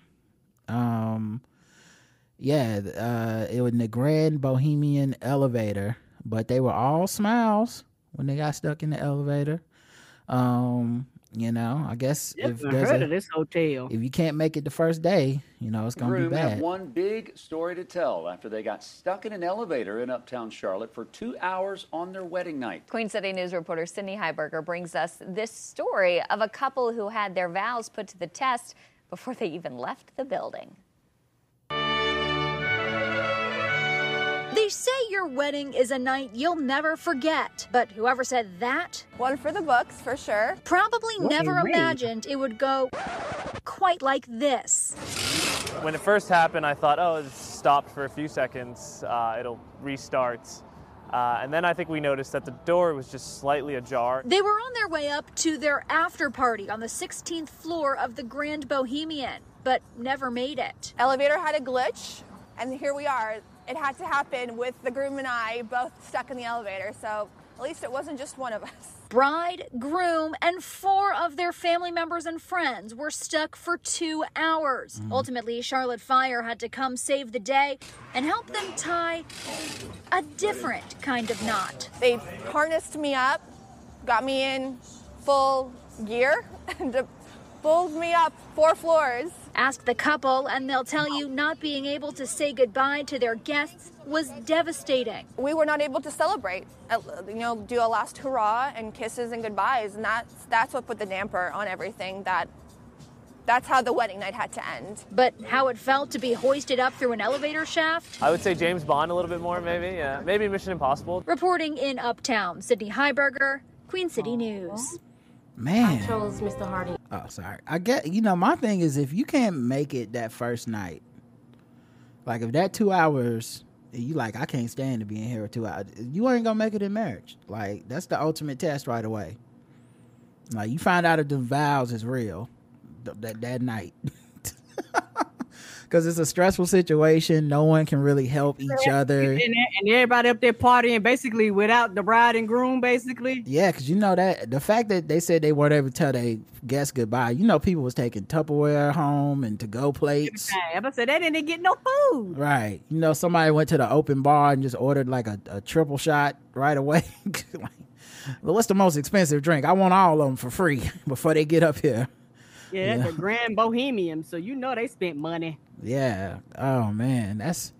Um yeah, uh it was in the Grand Bohemian elevator, but they were all smiles when they got stuck in the elevator. Um, you know, I guess if Never there's heard a, of this hotel. if you can't make it the first day, you know, it's gonna be Groom have bad. one big story to tell after they got stuck in an elevator in uptown Charlotte for two hours on their wedding night. Queen City News reporter Sydney Heiberger brings us this story of a couple who had their vows put to the test before they even left the building. They say your wedding is a night you'll never forget. But whoever said that One for the books, for sure. probably What never imagined it would go quite like this. When it first happened, I thought, oh, it's stopped for a few seconds. Uh, it'll restart. Uh, and then I think we noticed that the door was just slightly ajar. They were on their way up to their after party on the 16th floor of the Grand Bohemian, but never made it. Elevator had a glitch, and here we are. It had to happen with the groom and I both stuck in the elevator, so at least it wasn't just one of us. Bride, groom, and four of their family members and friends were stuck for two hours. Mm. Ultimately, Charlotte Fire had to come save the day and help them tie a different kind of knot. They harnessed me up, got me in full gear, and pulled me up four floors. Ask the couple, and they'll tell you not being able to say goodbye to their guests was devastating. We were not able to celebrate, uh, you know, do a last hurrah and kisses and goodbyes, and that's that's what put the damper on everything. That that's how the wedding night had to end. But how it felt to be hoisted up through an elevator shaft? I would say James Bond a little bit more, maybe. Yeah, maybe Mission Impossible. Reporting in Uptown, Sydney Heiberger, Queen City News. Man. I chose Mr. Hardy. Oh, sorry. I get you know my thing is if you can't make it that first night, like if that two hours, you like I can't stand to be in here two hours. You ain't gonna make it in marriage. Like that's the ultimate test right away. Like you find out if the vows is real th- that that night. Because it's a stressful situation. No one can really help each other. And, and everybody up there partying basically without the bride and groom, basically. Yeah, because you know that the fact that they said they weren't able to tell their guests goodbye, you know, people was taking Tupperware home and to go plates. Damn, I said they didn't get no food. Right. You know, somebody went to the open bar and just ordered like a, a triple shot right away. like, well, what's the most expensive drink? I want all of them for free before they get up here. Yeah, that's Yeah. a Grand Bohemian, so you know they spent money. Yeah. Oh man, that's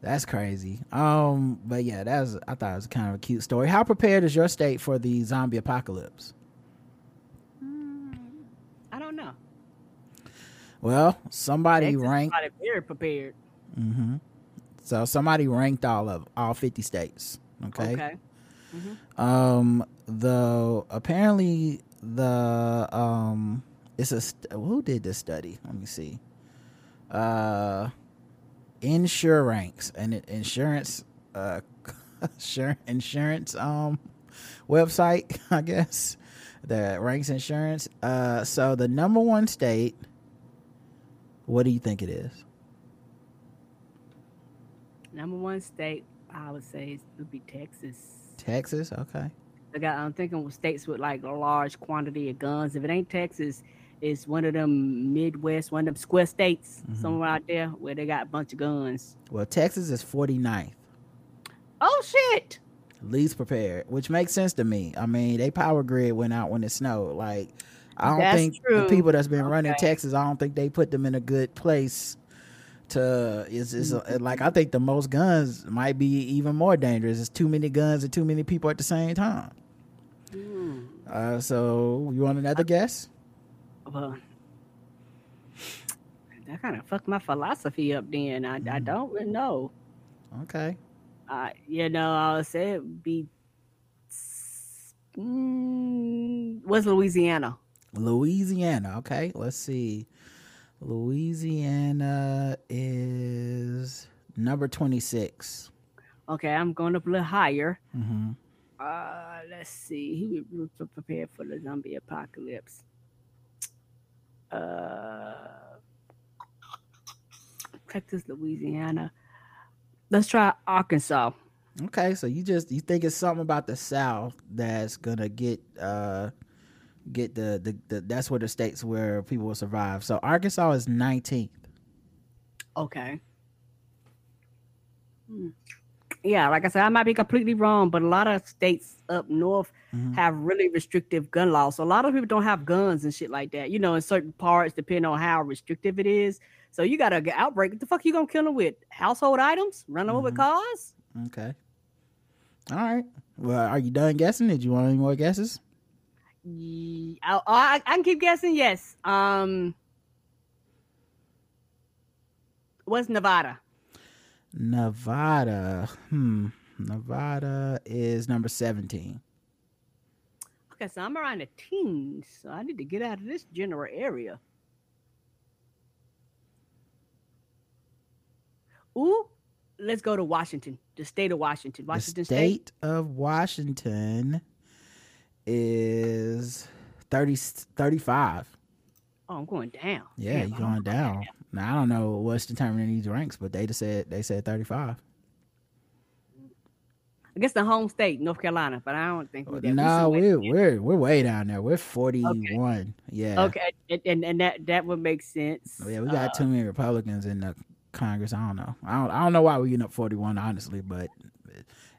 that's crazy. Um, but yeah, that was I thought it was kind of a cute story. How prepared is your state for the zombie apocalypse? I don't know. Well, somebody ranked. very prepared. Mm-hmm. So somebody ranked all of all fifty states. Okay. Okay. Um, the apparently the um, it's a st- who did this study? Let me see. Uh, Insuranks and it- insurance uh insur- insurance um website, I guess that ranks insurance. Uh, so the number one state. What do you think it is? Number one state, I would say, is- would be Texas. Texas. Okay. I got, I'm thinking with states with like a large quantity of guns. If it ain't Texas, it's one of them Midwest, one of them square states Mm-hmm. somewhere out there where they got a bunch of guns. Well, Texas is 49th. Oh shit! least prepared, which makes sense to me. I mean, they power grid went out when it snowed. Like, I don't That's think the people that's been running Texas, I don't think they put them in a good place. To is is Mm-hmm. like I think the most guns might be even more dangerous. It's too many guns and too many people at the same time. Mm. Uh, so you want another guess? Well, that kind of fucked my philosophy up. Then I, Mm-hmm. I don't really know. Okay. Uh, you know, I'll say it would be. Mm, what's Louisiana? Louisiana. Okay, let's see. Louisiana is number twenty six. Okay, I'm going up a little higher. Mm-hmm. Uh, let's see. Would be prepared for the zombie apocalypse? Uh, Texas, Louisiana. Let's try Arkansas. Okay, so you just you think it's something about the South that's gonna get uh get the the, the that's where the states where people will survive. So Arkansas is nineteenth. Okay. Hmm. Yeah, like I said, I might be completely wrong, but a lot of states up north Mm-hmm. have really restrictive gun laws. So a lot of people don't have guns and shit like that. You know, in certain parts, depending on how restrictive it is. So you got a outbreak. What the fuck you gonna kill them with? Household items? Run them over with cars? Okay. All right. Well, are you done guessing? Did you want any more guesses? Ye- I, I, I can keep guessing. Yes. Um. What's Nevada? Nevada. Hmm. Nevada is number seventeen. Okay, so I'm around the teens, so I need to get out of this general area. Ooh, let's go to Washington, the state of Washington. Washington the State. state of Washington is 30, 35. Oh, I'm going down. Yeah, you're I'm going down. Now I don't know what's determining these ranks, but they just said they said 35. I guess the home state, North Carolina, but I don't think we're there. We No, we're we're we're way down there. We're 41. Yeah. Okay, and, and and that that would make sense. Yeah, we got Uh, too many Republicans in the Congress. I don't know. I don't I don't know why we're getting up 41 honestly, but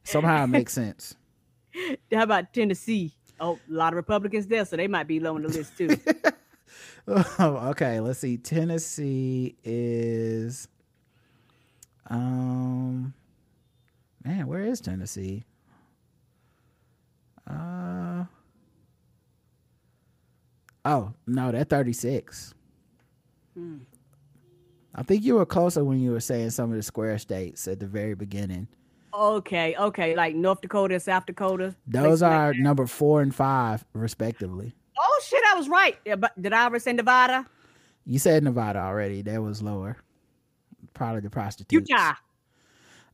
somehow it makes sense. How about Tennessee? Oh, a lot of Republicans there, so they might be low on the list too. okay, let's see. Tennessee is um man, where is Tennessee? Uh Oh, no, they're 36. Hmm. I think you were closer when you were saying some of the square states at the very beginning. okay, okay, like North Dakota, and South Dakota. Those places like are number 4 and 5 respectively. Oh shit, I was right. Yeah, but did I ever say Nevada? You said Nevada already. That was lower. Probably the prostitutes. Utah.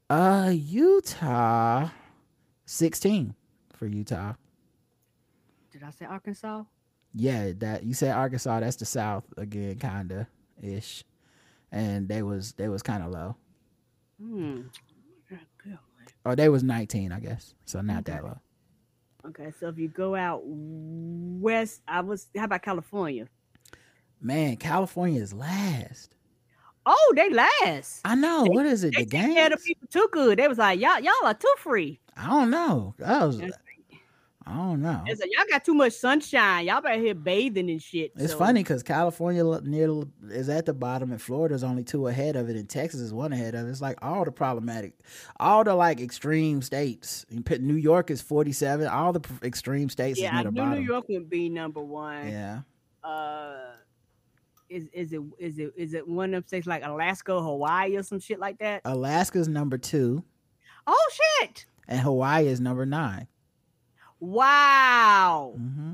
Uh, Utah, sixteen for Utah. Did I say Arkansas? Yeah, that you said Arkansas. That's the South again, kinda ish, and they was they was kind of low. Hmm. Or they was nineteen, I guess. So not that low. Okay, so if you go out west, I was. How about California? Man, California is last. Oh, they last. I know. what is it? They The game? of the people too good. They was like, y'all, y'all are too free. I don't know. That was. I don't know. It's like, y'all got too much sunshine. Y'all better here bathing and shit. It's So- funny because California near is at the bottom, and Florida's only two ahead of it, and Texas is one ahead of it. It's like all the problematic, all the like extreme states. New York is forty seven. All the extreme states Yeah, I is near the knew bottom. New York would be number one. Yeah, Uh, is is it is it is it one of them states like Alaska, Hawaii, or some shit like that? Alaska's number two, Oh shit! and Hawaii is number nine. Wow. hmm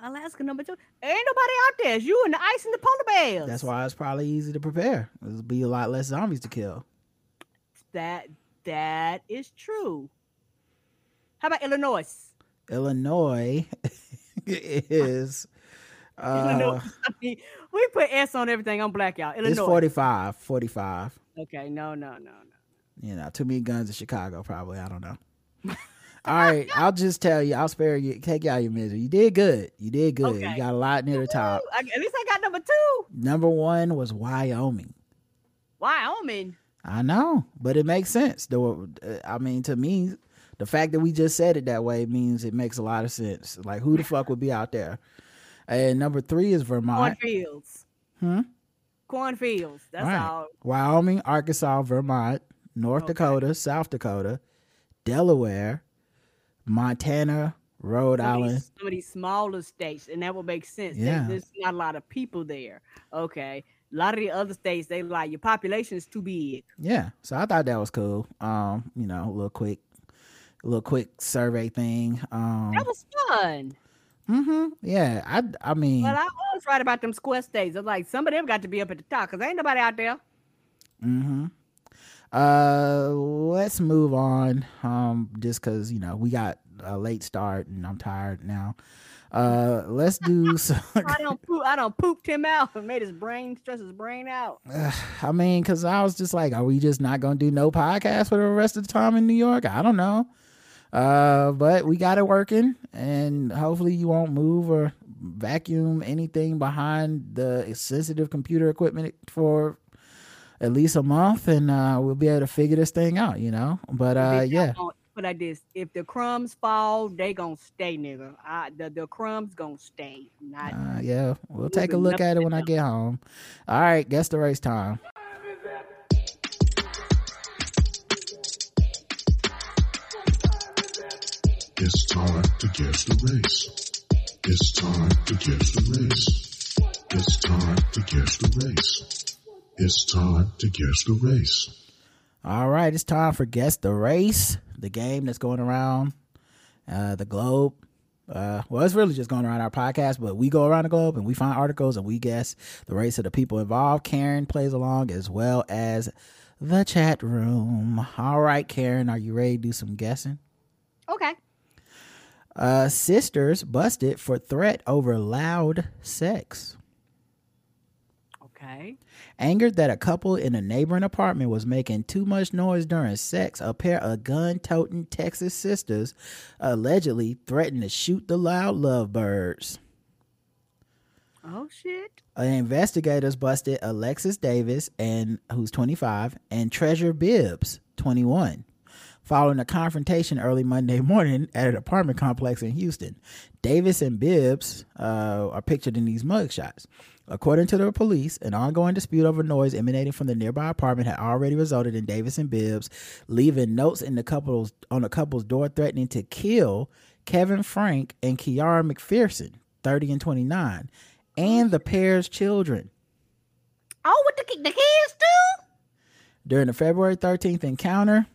Alaska number two. Ain't nobody out there. It's you and the ice and the polar bears. That's why it's probably easy to prepare. There'll be a lot less zombies to kill. that that is true. How about Illinois? Illinois is uh, Illinois. I mean, we put S on everything. I'm black, y'all. Illinois. it's 45, 45. Okay, no, no, no, no. You know, too many guns in Chicago, probably. I don't know. All right, I'll just tell you. I'll spare you. Take you out your misery. You did good. You did good. Okay. You got a lot near the top. I, at least I got number two. Number one was Wyoming. Wyoming. I know, but it makes sense. Though, I mean, to me, the fact that we just said it that way means it makes a lot of sense. Like, who the fuck would be out there? And number three is Vermont. Cornfields. Hmm? Cornfields. That's Right. all. Wyoming, Arkansas, Vermont, North Dakota, South Dakota, Delaware, Montana, Rhode Some Island. these, some of these smaller states, and that would make sense. Yeah. There's not a lot of people there. Okay. A lot of the other states, they like your population is too big. Yeah, so I thought that was cool. Um, you know, a little quick, a little quick survey thing. Um, That was fun. Mm hmm yeah, I, I mean, But I was right about them square states. I was like, some of them got to be up at the top because ain't nobody out there. Mm hmm Uh, let's move on. Um, just because you know we got a late start and I'm tired now. Uh, let's do some. I don't poop. I don't pooped him out and made his brain stress his brain out. I mean, because I was just like, are we just not gonna do no podcast for the rest of the time in New York? I don't know. Uh, but we got it working, and hopefully you won't move or vacuum anything behind the sensitive computer equipment for at least a month, and uh, we'll be able to figure this thing out. You know. But uh, Bitch, I'm yeah, gonna like this: if the crumbs fall, they gonna stay, nigga. I, the the crumbs gonna stay. Not uh, yeah, we'll take a look at it when I get home. All right, guess the race time. It's time to guess the race. It's time to guess the race. It's time to guess the race. It's time to guess the race. All right, it's time for Guess the Race, the game that's going around uh, the globe. Uh, well, it's really just going around our podcast, but we go around the globe and we find articles and we guess the race of the people involved. Karen plays along as well as the chat room. All right, Karen, are you ready to do some guessing? Okay. Uh, sisters busted for threat over loud sex. Okay. Angered that a couple in a neighboring apartment was making too much noise during sex, a pair of gun toting Texas sisters allegedly threatened to shoot the loud lovebirds. Oh shit. Uh, investigators busted Alexis Davis and who's 25 and Treasure Bibbs, 21, following a confrontation early Monday morning at an apartment complex in Houston. Davis and Bibbs uh, are pictured in these mugshots. According to the police, an ongoing dispute over noise emanating from the nearby apartment had already resulted in Davis and Bibbs leaving notes in the couple's on the couple's door threatening to kill Kevin Frank and Kiara McPherson, 30 and 29, and the pair's children. Oh, with the, the kids too? During the February 13th encounter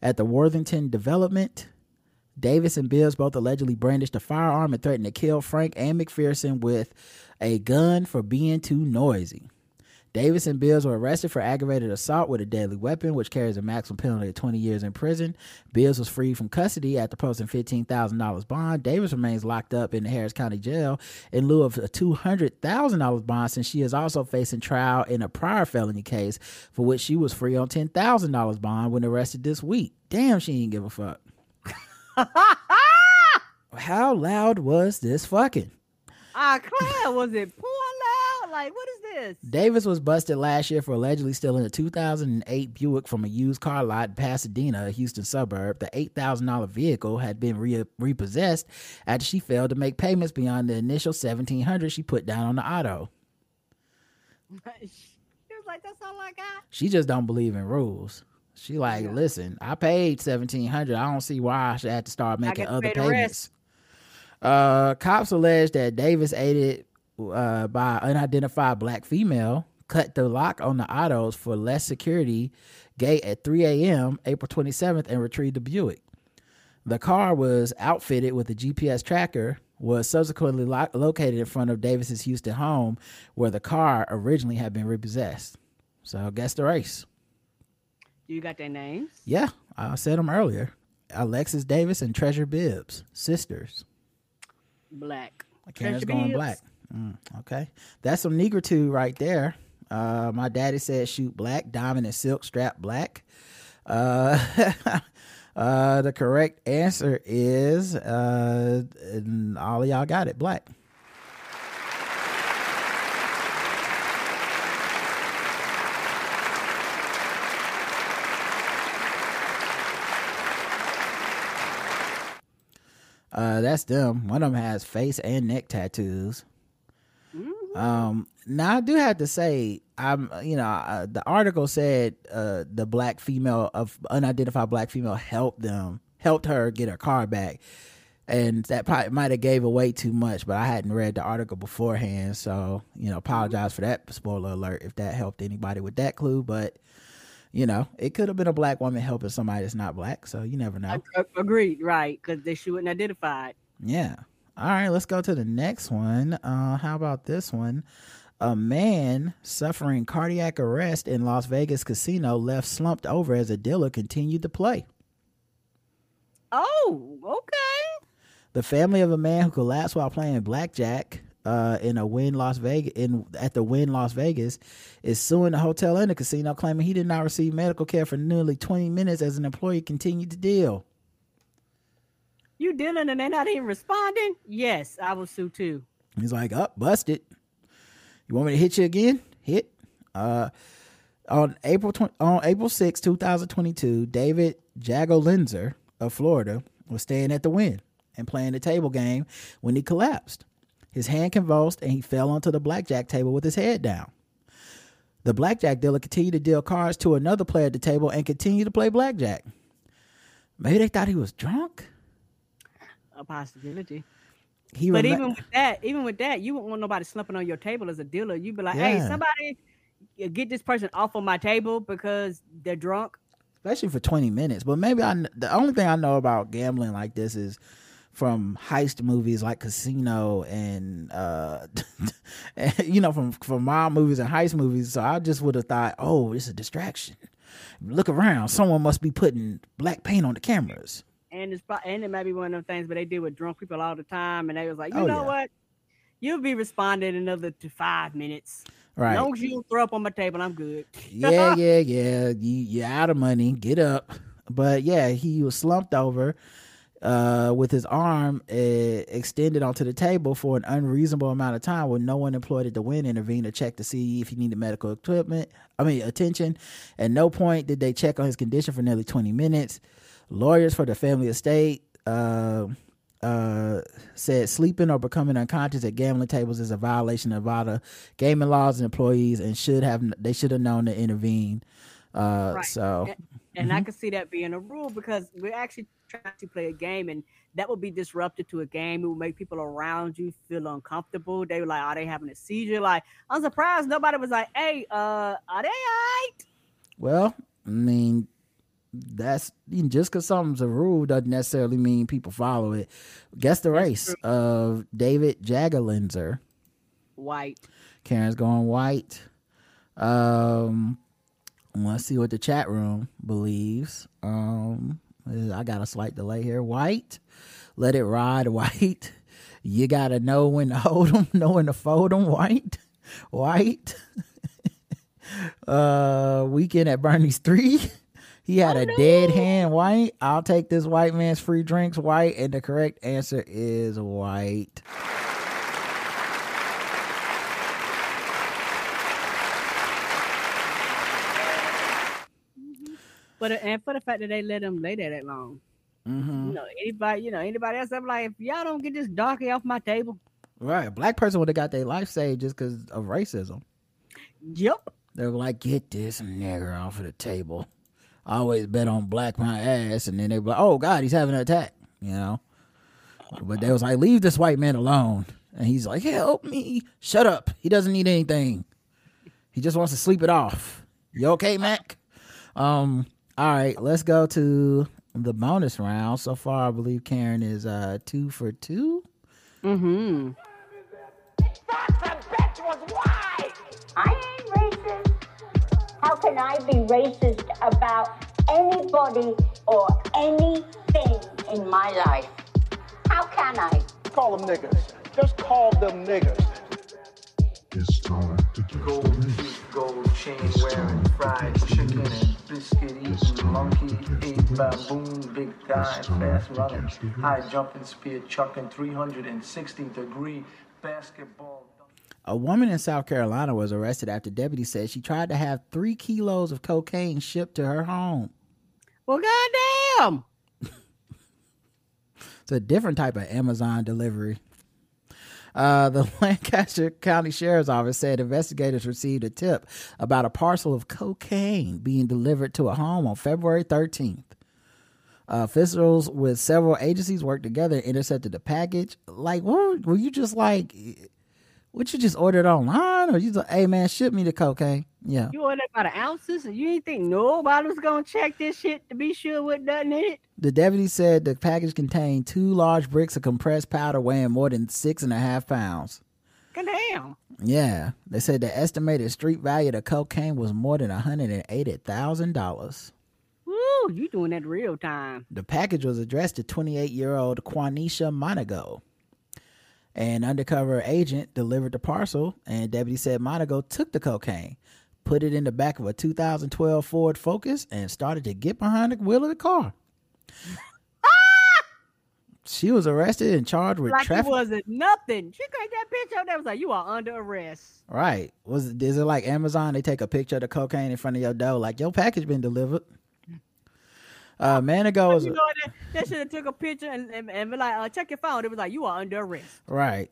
at the Worthington development, Davis and Bibbs both allegedly brandished a firearm and threatened to kill Frank and McPherson with a gun for being too noisy. Davis and Bibbs were arrested for aggravated assault with a deadly weapon, which carries a maximum penalty of 20 years in prison. Bibbs was freed from custody after posting $15,000 bond. Davis remains locked up in the Harris County Jail in lieu of a $200,000 bond since she is also facing trial in a prior felony case for which she was free on $10,000 bond when arrested this week. Damn, she ain't give a fuck. How loud was this fucking? Ah, Claire, was it poor loud? Like, what is this? Davis was busted last year for allegedly stealing a 2008 Buick from a used car lot in Pasadena, a Houston suburb. The $8,000 vehicle had been re- repossessed after she failed to make payments beyond the initial 1700 she put down on the auto. she was like, that's all I got. She just don't believe in rules. She like, listen, I paid 1700 I don't see why I should have to start making other pay the payments. Uh, cops allege that Davis aided uh, by unidentified black female cut the lock on the autos for less security gate at 3 a.m. April 27th and retrieved the Buick. The car was outfitted with a GPS tracker, was subsequently lo- located in front of Davis's Houston home where the car originally had been repossessed. So guess the race. You got their names? Yeah, I said them earlier. Alexis Davis and Treasure Bibbs, sisters. Black. Treasure going black. Mm, okay, that's some negritude right there. Uh, my daddy said shoot black, diamond and silk strap black. Uh, uh, the correct answer is, uh, all of y'all got it, black. Uh, that's them. One of them has face and neck tattoos. Um, now I do have to say, I'm, you know, uh, the article said uh, the black female of unidentified black female helped them, helped her get her car back, and that probably might have gave away too much. But I hadn't read the article beforehand, so you know, apologize for that spoiler alert if that helped anybody with that clue. But you know, it could have been a black woman helping somebody that's not black, so you never know. Agreed, right? Because they she wasn't identified. Yeah. All right, let's go to the next one. Uh, how about this one? A man suffering cardiac arrest in Las Vegas casino left slumped over as a dealer continued to play. Oh, okay. The family of a man who collapsed while playing blackjack uh, in a Wynn Las Vegas in at the Wynn Las Vegas is suing the hotel and the casino, claiming he did not receive medical care for nearly 20 minutes as an employee continued to deal. You dealing and they're not even responding? Yes, I will sue too. He's like, up, oh, busted. You want me to hit you again? Hit. Uh, on April 20, on April 6, 2022, David Jagolinzer of Florida was staying at the Wynn and playing the table game when he collapsed. His hand convulsed and he fell onto the blackjack table with his head down. The blackjack dealer continued to deal cards to another player at the table and continued to play blackjack. Maybe they thought he was drunk. A possibility. He but even with that, even with that, you wouldn't want nobody slumping on your table as a dealer. You'd be like, "Hey, somebody, uh, get this person off of my table because they're drunk." especially for 20 minutes. But maybe I, the only thing I know about gambling like this is from heist movies like Casino and, uh, you know, from, from mob movies and heist movies. So I just would have thought, oh, it's a distraction. Look around. Someone must be putting black paint on the cameras. And it's and it might be one of them things, but they deal with drunk people all the time, and they was like, you Oh, know yeah. what? You'll be responding in another to five minutes. Right. As long as you don't throw up on my table, I'm good. yeah, yeah, yeah. You you're out of money. Get up. But yeah, he was slumped over uh, with his arm uh, extended onto the table for an unreasonable amount of time when no one employed at the Wynn intervened to check to see if he needed medical equipment. I mean, attention. At no point did they check on his condition for nearly 20 minutes. Lawyers for the family estate uh, uh, said sleeping or becoming unconscious at gambling tables is a violation of Nevada gaming laws and employees and should have they should have known to intervene. Uh, Right. So And, and I Mhm. can see that being a rule because we're actually trying to play a game and that would be disruptive to a game. It would make people around you feel uncomfortable. They were like, Are they having a seizure? Like, I'm surprised nobody was like, Hey, uh, are they all right? Well, I mean, that's just because something's a rule doesn't necessarily mean people follow it. Guess the race of David Jagolinzer. White. Karen's going white. Um, let's see what the chat room believes. Um, I got a slight delay here. White, let it ride. White, you gotta know when to hold them, know when to fold them. White, white. uh, weekend at Bernie's three. He had a dead hand. White. I'll take this white man's free drinks. White, and the correct answer is white. But and for the fact that they let them lay there that long. Mm-hmm. You know, anybody, you know, anybody else, I'm like, if y'all don't get this darky off my table. Right. A black person would have got their life saved just because of racism. Yep. They were like, get this nigger off of the table. I always bet on black my ass. And then they were like, oh, God, he's having an attack, you know? But they was like, leave this white man alone. And he's like, help me. Shut up. He doesn't need anything. He just wants to sleep it off. You okay, Mac? Um, all right, let's go to the bonus round. So far, I believe Karen is uh two for two. Mm-hmm. I ain't racist. How can I be racist about anybody or anything in my life? How can I? Call them niggas. Just call them niggas. It's time to guess the Gold race. teeth, gold chain wearing, fried chicken and biscuit eating, monkey ate baboon, big thigh, fast running, high jumping, spear chucking, 360 degree basketball. A woman in South Carolina was arrested after deputies said she tried to have three kilos of cocaine shipped to her home. Well, goddamn. It's a different type of Amazon delivery. Uh, the Lancaster County Sheriff's Office said investigators received a tip about a parcel of cocaine being delivered to a home on February 13th. Uh, officials with several agencies worked together intercepted the package. Like, what were you just like? What you just ordered online, or you just, hey man, ship me the cocaine? Yeah, You ordered by the ounces, and you ain't think nobody was gonna check this shit to be sure what nothing in it. The deputy said the package contained two large bricks of compressed powder weighing more than six and a half pounds. Goddamn. Yeah, they said the estimated street value of the cocaine was more than hundred and eighty thousand dollars. Woo, you doing that real time. The package was addressed to twenty-eight-year-old Quanisha Monago. An undercover agent delivered the parcel, and deputy said Monago took the cocaine, put it in the back of a 2012 Ford Focus, and started to get behind the wheel of the car. She was arrested and charged with like traffic. it wasn't nothing. She got that picture up there. Was like, you are under arrest. Right. Was is it like Amazon? They take a picture of the cocaine in front of your door, like your package been delivered. Uh, Manigo was You know that, that should have took a picture and, and, and be like, uh, check your phone. It was like, you are under arrest. right.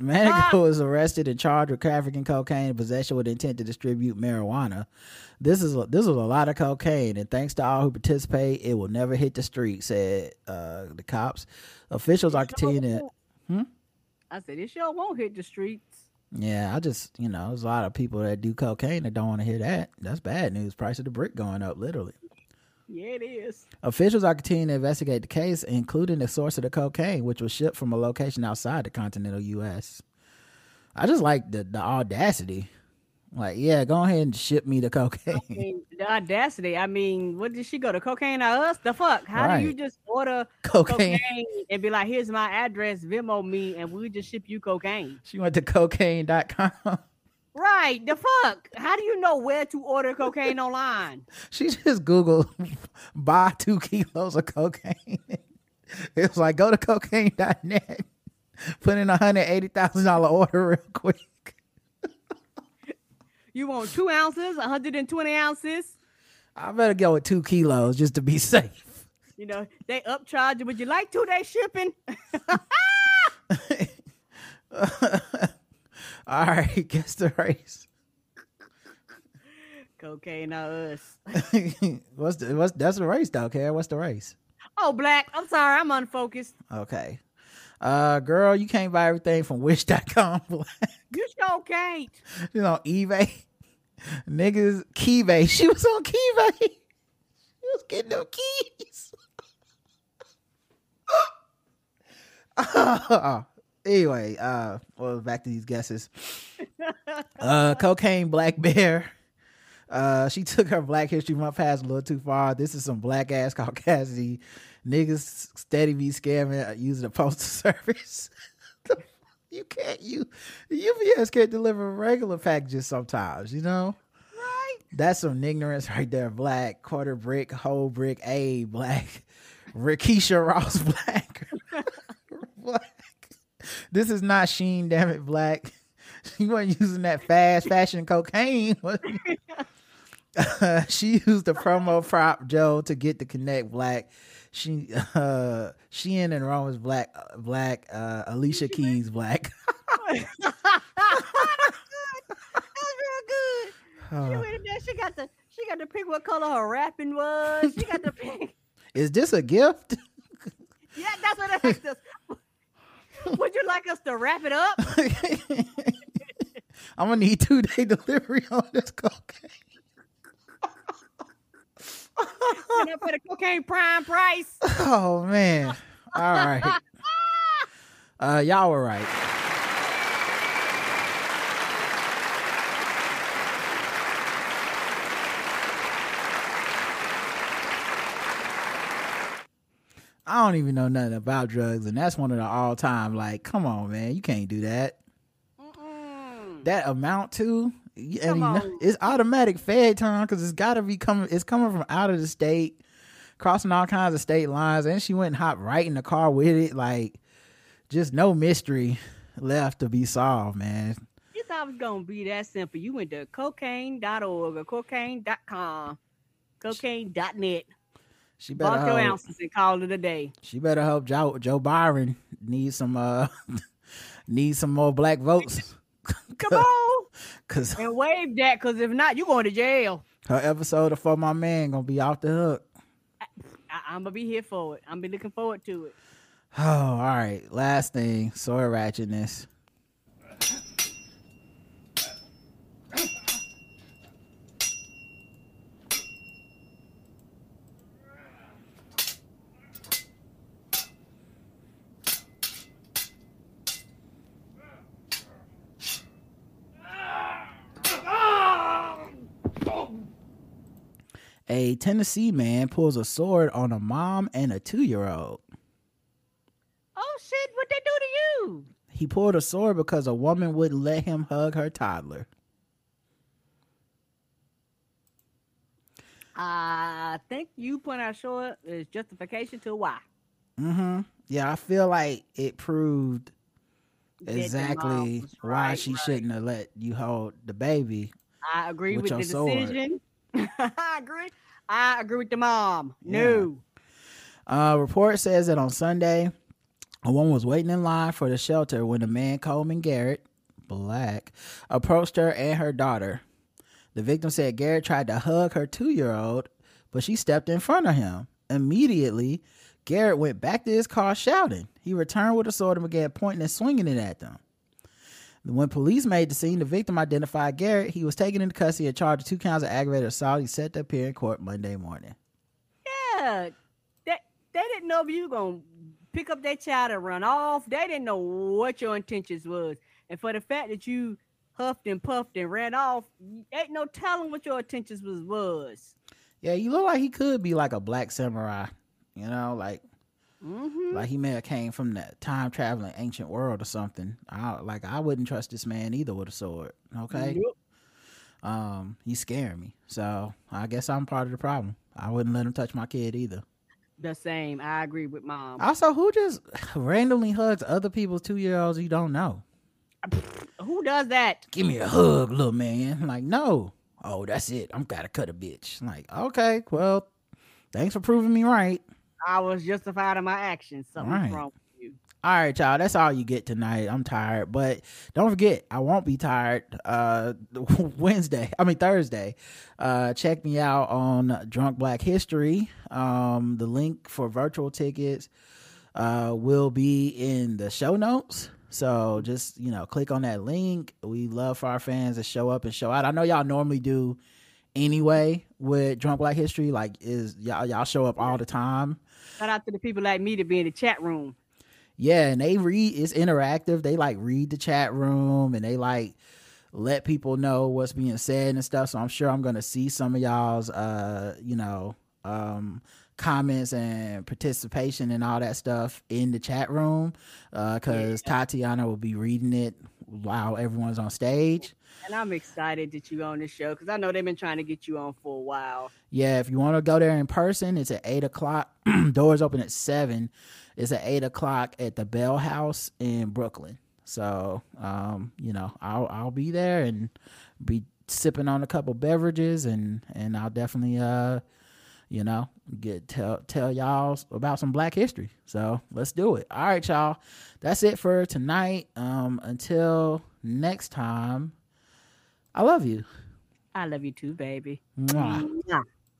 Manigo was arrested and charged with trafficking cocaine and possession with intent to distribute marijuana. This is a, this was a lot of cocaine, and thanks to all who participate, it will never hit the street," said uh, the cops. Officials are continuing. Hmm? I said, this sure won't hit the streets. Yeah, I just you know, there's a lot of people that do cocaine that don't want to hear that. That's bad news. Price of the brick going up, literally. Yeah, it is. Officials are continuing to investigate the case, including the source of the cocaine, which was shipped from a location outside the continental U.S. I just like the the audacity. Like, yeah, go ahead and ship me the cocaine. I mean, the audacity. I mean, what did she go to cocaine or us? The fuck? How do you just order Cocaine. cocaine. and be like, here's my address, Venmo me, and we just ship you cocaine? She went to cocaine.com. Right. The fuck? How do you know where to order cocaine online? She just Googled buy two kilos of cocaine. It was like go to cocaine.net, put in a hundred eighty thousand dollar order real quick. You want two ounces, 120 ounces? I better go with two kilos just to be safe. You know, they upcharge you. Would you like two day shipping? All right, guess the race. cocaine or us. what's the what's that's the race though, Kara? What's the race? Oh, black. I'm sorry. I'm unfocused. Okay. Uh girl, you can't buy everything from wish.com. You sure can't. you know, eBay. Niggas Keybay. She was on Keybay. She was getting them keys. Anyway, uh well back to these guesses. Uh cocaine black bear. Uh she took her black history month pass a little too far. This is some black ass Caucasian niggas steady be scamming uh, using the postal service. you can't you UPS can't deliver regular packages sometimes, you know? Right. That's some ignorance right there. Black, quarter brick, whole brick, A black, Rikisha Ross black. black. This is not Sheen, damn it, black. She wasn't using that fast fashion cocaine. she? Uh, she used the promo prop Joe to get the connect black. She uh Sheehan and Roman's black black uh Alicia Keys black. That was real good. She went in there. She got the She got to pick what color her wrapping was. She got to pick. Is this a gift? Yeah, that's what I asked us. Would you like us to wrap it up? I'm gonna need two day delivery on this cocaine. Put a cocaine prime price? Oh man. All right. Uh y'all were right. I don't even know nothing about drugs, and that's one of the all time. Like, come on, man, you can't do that. That amount to, and you know, it's automatic Fed time because it's got to be coming. It's coming from out of the state, crossing all kinds of state lines, and she went and hopped right in the car with it. Like, just no mystery left to be solved, man. You thought it was gonna be that simple. You went to cocaine.org or cocaine.com, cocaine.net. She better Bought your ounces and called it a day. she better hope Joe Joe Biden needs some uh needs some more black votes. Come on. Cause And wave that, cause if not, you going to jail. her episode of For My Man gonna be off the hook. I- I'm gonna be here for it. I'm be looking forward to it. Oh, all right. Last thing, sword ratchetness. A Tennessee man pulls a sword on a mom and a two year old. Oh shit! What they do to you? He pulled a sword because a woman wouldn't let him hug her toddler. I think you point out short is justification to why. Mm-hmm. Yeah, I feel like it proved That the mom exactly was why she right. shouldn't have let you hold the baby. I agree With with, your the sword. I agree. I agree with the mom. No. Uh, report says that on Sunday, a woman was waiting in line for the shelter when the man Coleman Garrett, black, approached her and her daughter. The victim said Garrett tried to hug her two year old, but she stepped in front of him. Immediately, Garrett went back to his car shouting. He returned with a sword and began pointing and swinging it at them. When police made the scene, the victim identified Garrett. He was taken into custody and charged with two counts of aggravated assault. He set to appear in court Monday morning. Yeah. They, they didn't know if you were going to pick up that child and run off. They didn't know what your intentions was. And for the fact that you huffed and puffed and ran off, ain't no telling what your intentions was was. Yeah, you look like he could be like a black samurai. You know, like Mm-hmm. like he may have came from that time traveling ancient world or something. I like I wouldn't trust this man either with a sword. Okay. Nope. Um, he's scaring me. So I guess I'm part of the problem. I wouldn't let him touch my kid either. The same. I agree with mom. Also, who just randomly hugs other people's two year olds you don't know? Who does that? Give me a hug, little man. Like, no. Oh, that's it. I'm gotta cut a bitch. Like, okay, well, thanks for proving me right. I was justified in my actions. Something's Right. wrong with you. All right, y'all. That's all you get tonight. I'm tired, but don't forget, I won't be tired. Uh, Wednesday. I mean Thursday. Uh, check me out on Drunk Black History. Um, the link for virtual tickets uh will be in the show notes. So just you know, click on that link. We love for our fans to show up and show out. I know y'all normally do anyway with Drunk Black History. Like, is y'all y'all show up all the time. Shout out to the people like me to be in the chat room. Yeah, and they read it's interactive. They like read the chat room and they like let people know what's being said and stuff. So I'm sure I'm gonna see some of y'all's uh, you know, um comments and participation and all that stuff in the chat room. Uh cause Tatiana will be reading it while everyone's on stage. And I'm excited that you on the show because I know they've been trying to get you on for a while. Yeah, if you want to go there in person, it's at eight o'clock. Doors open at seven. It's at eight o'clock at the Bell House in Brooklyn. So, um, you know, I'll I'll be there and be sipping on a couple beverages and and I'll definitely uh, you know, get tell tell y'all about some Black history. So let's do it. All right, y'all. That's it for tonight. Um, until next time. I love you. I love you too, baby. Mwah. Mwah.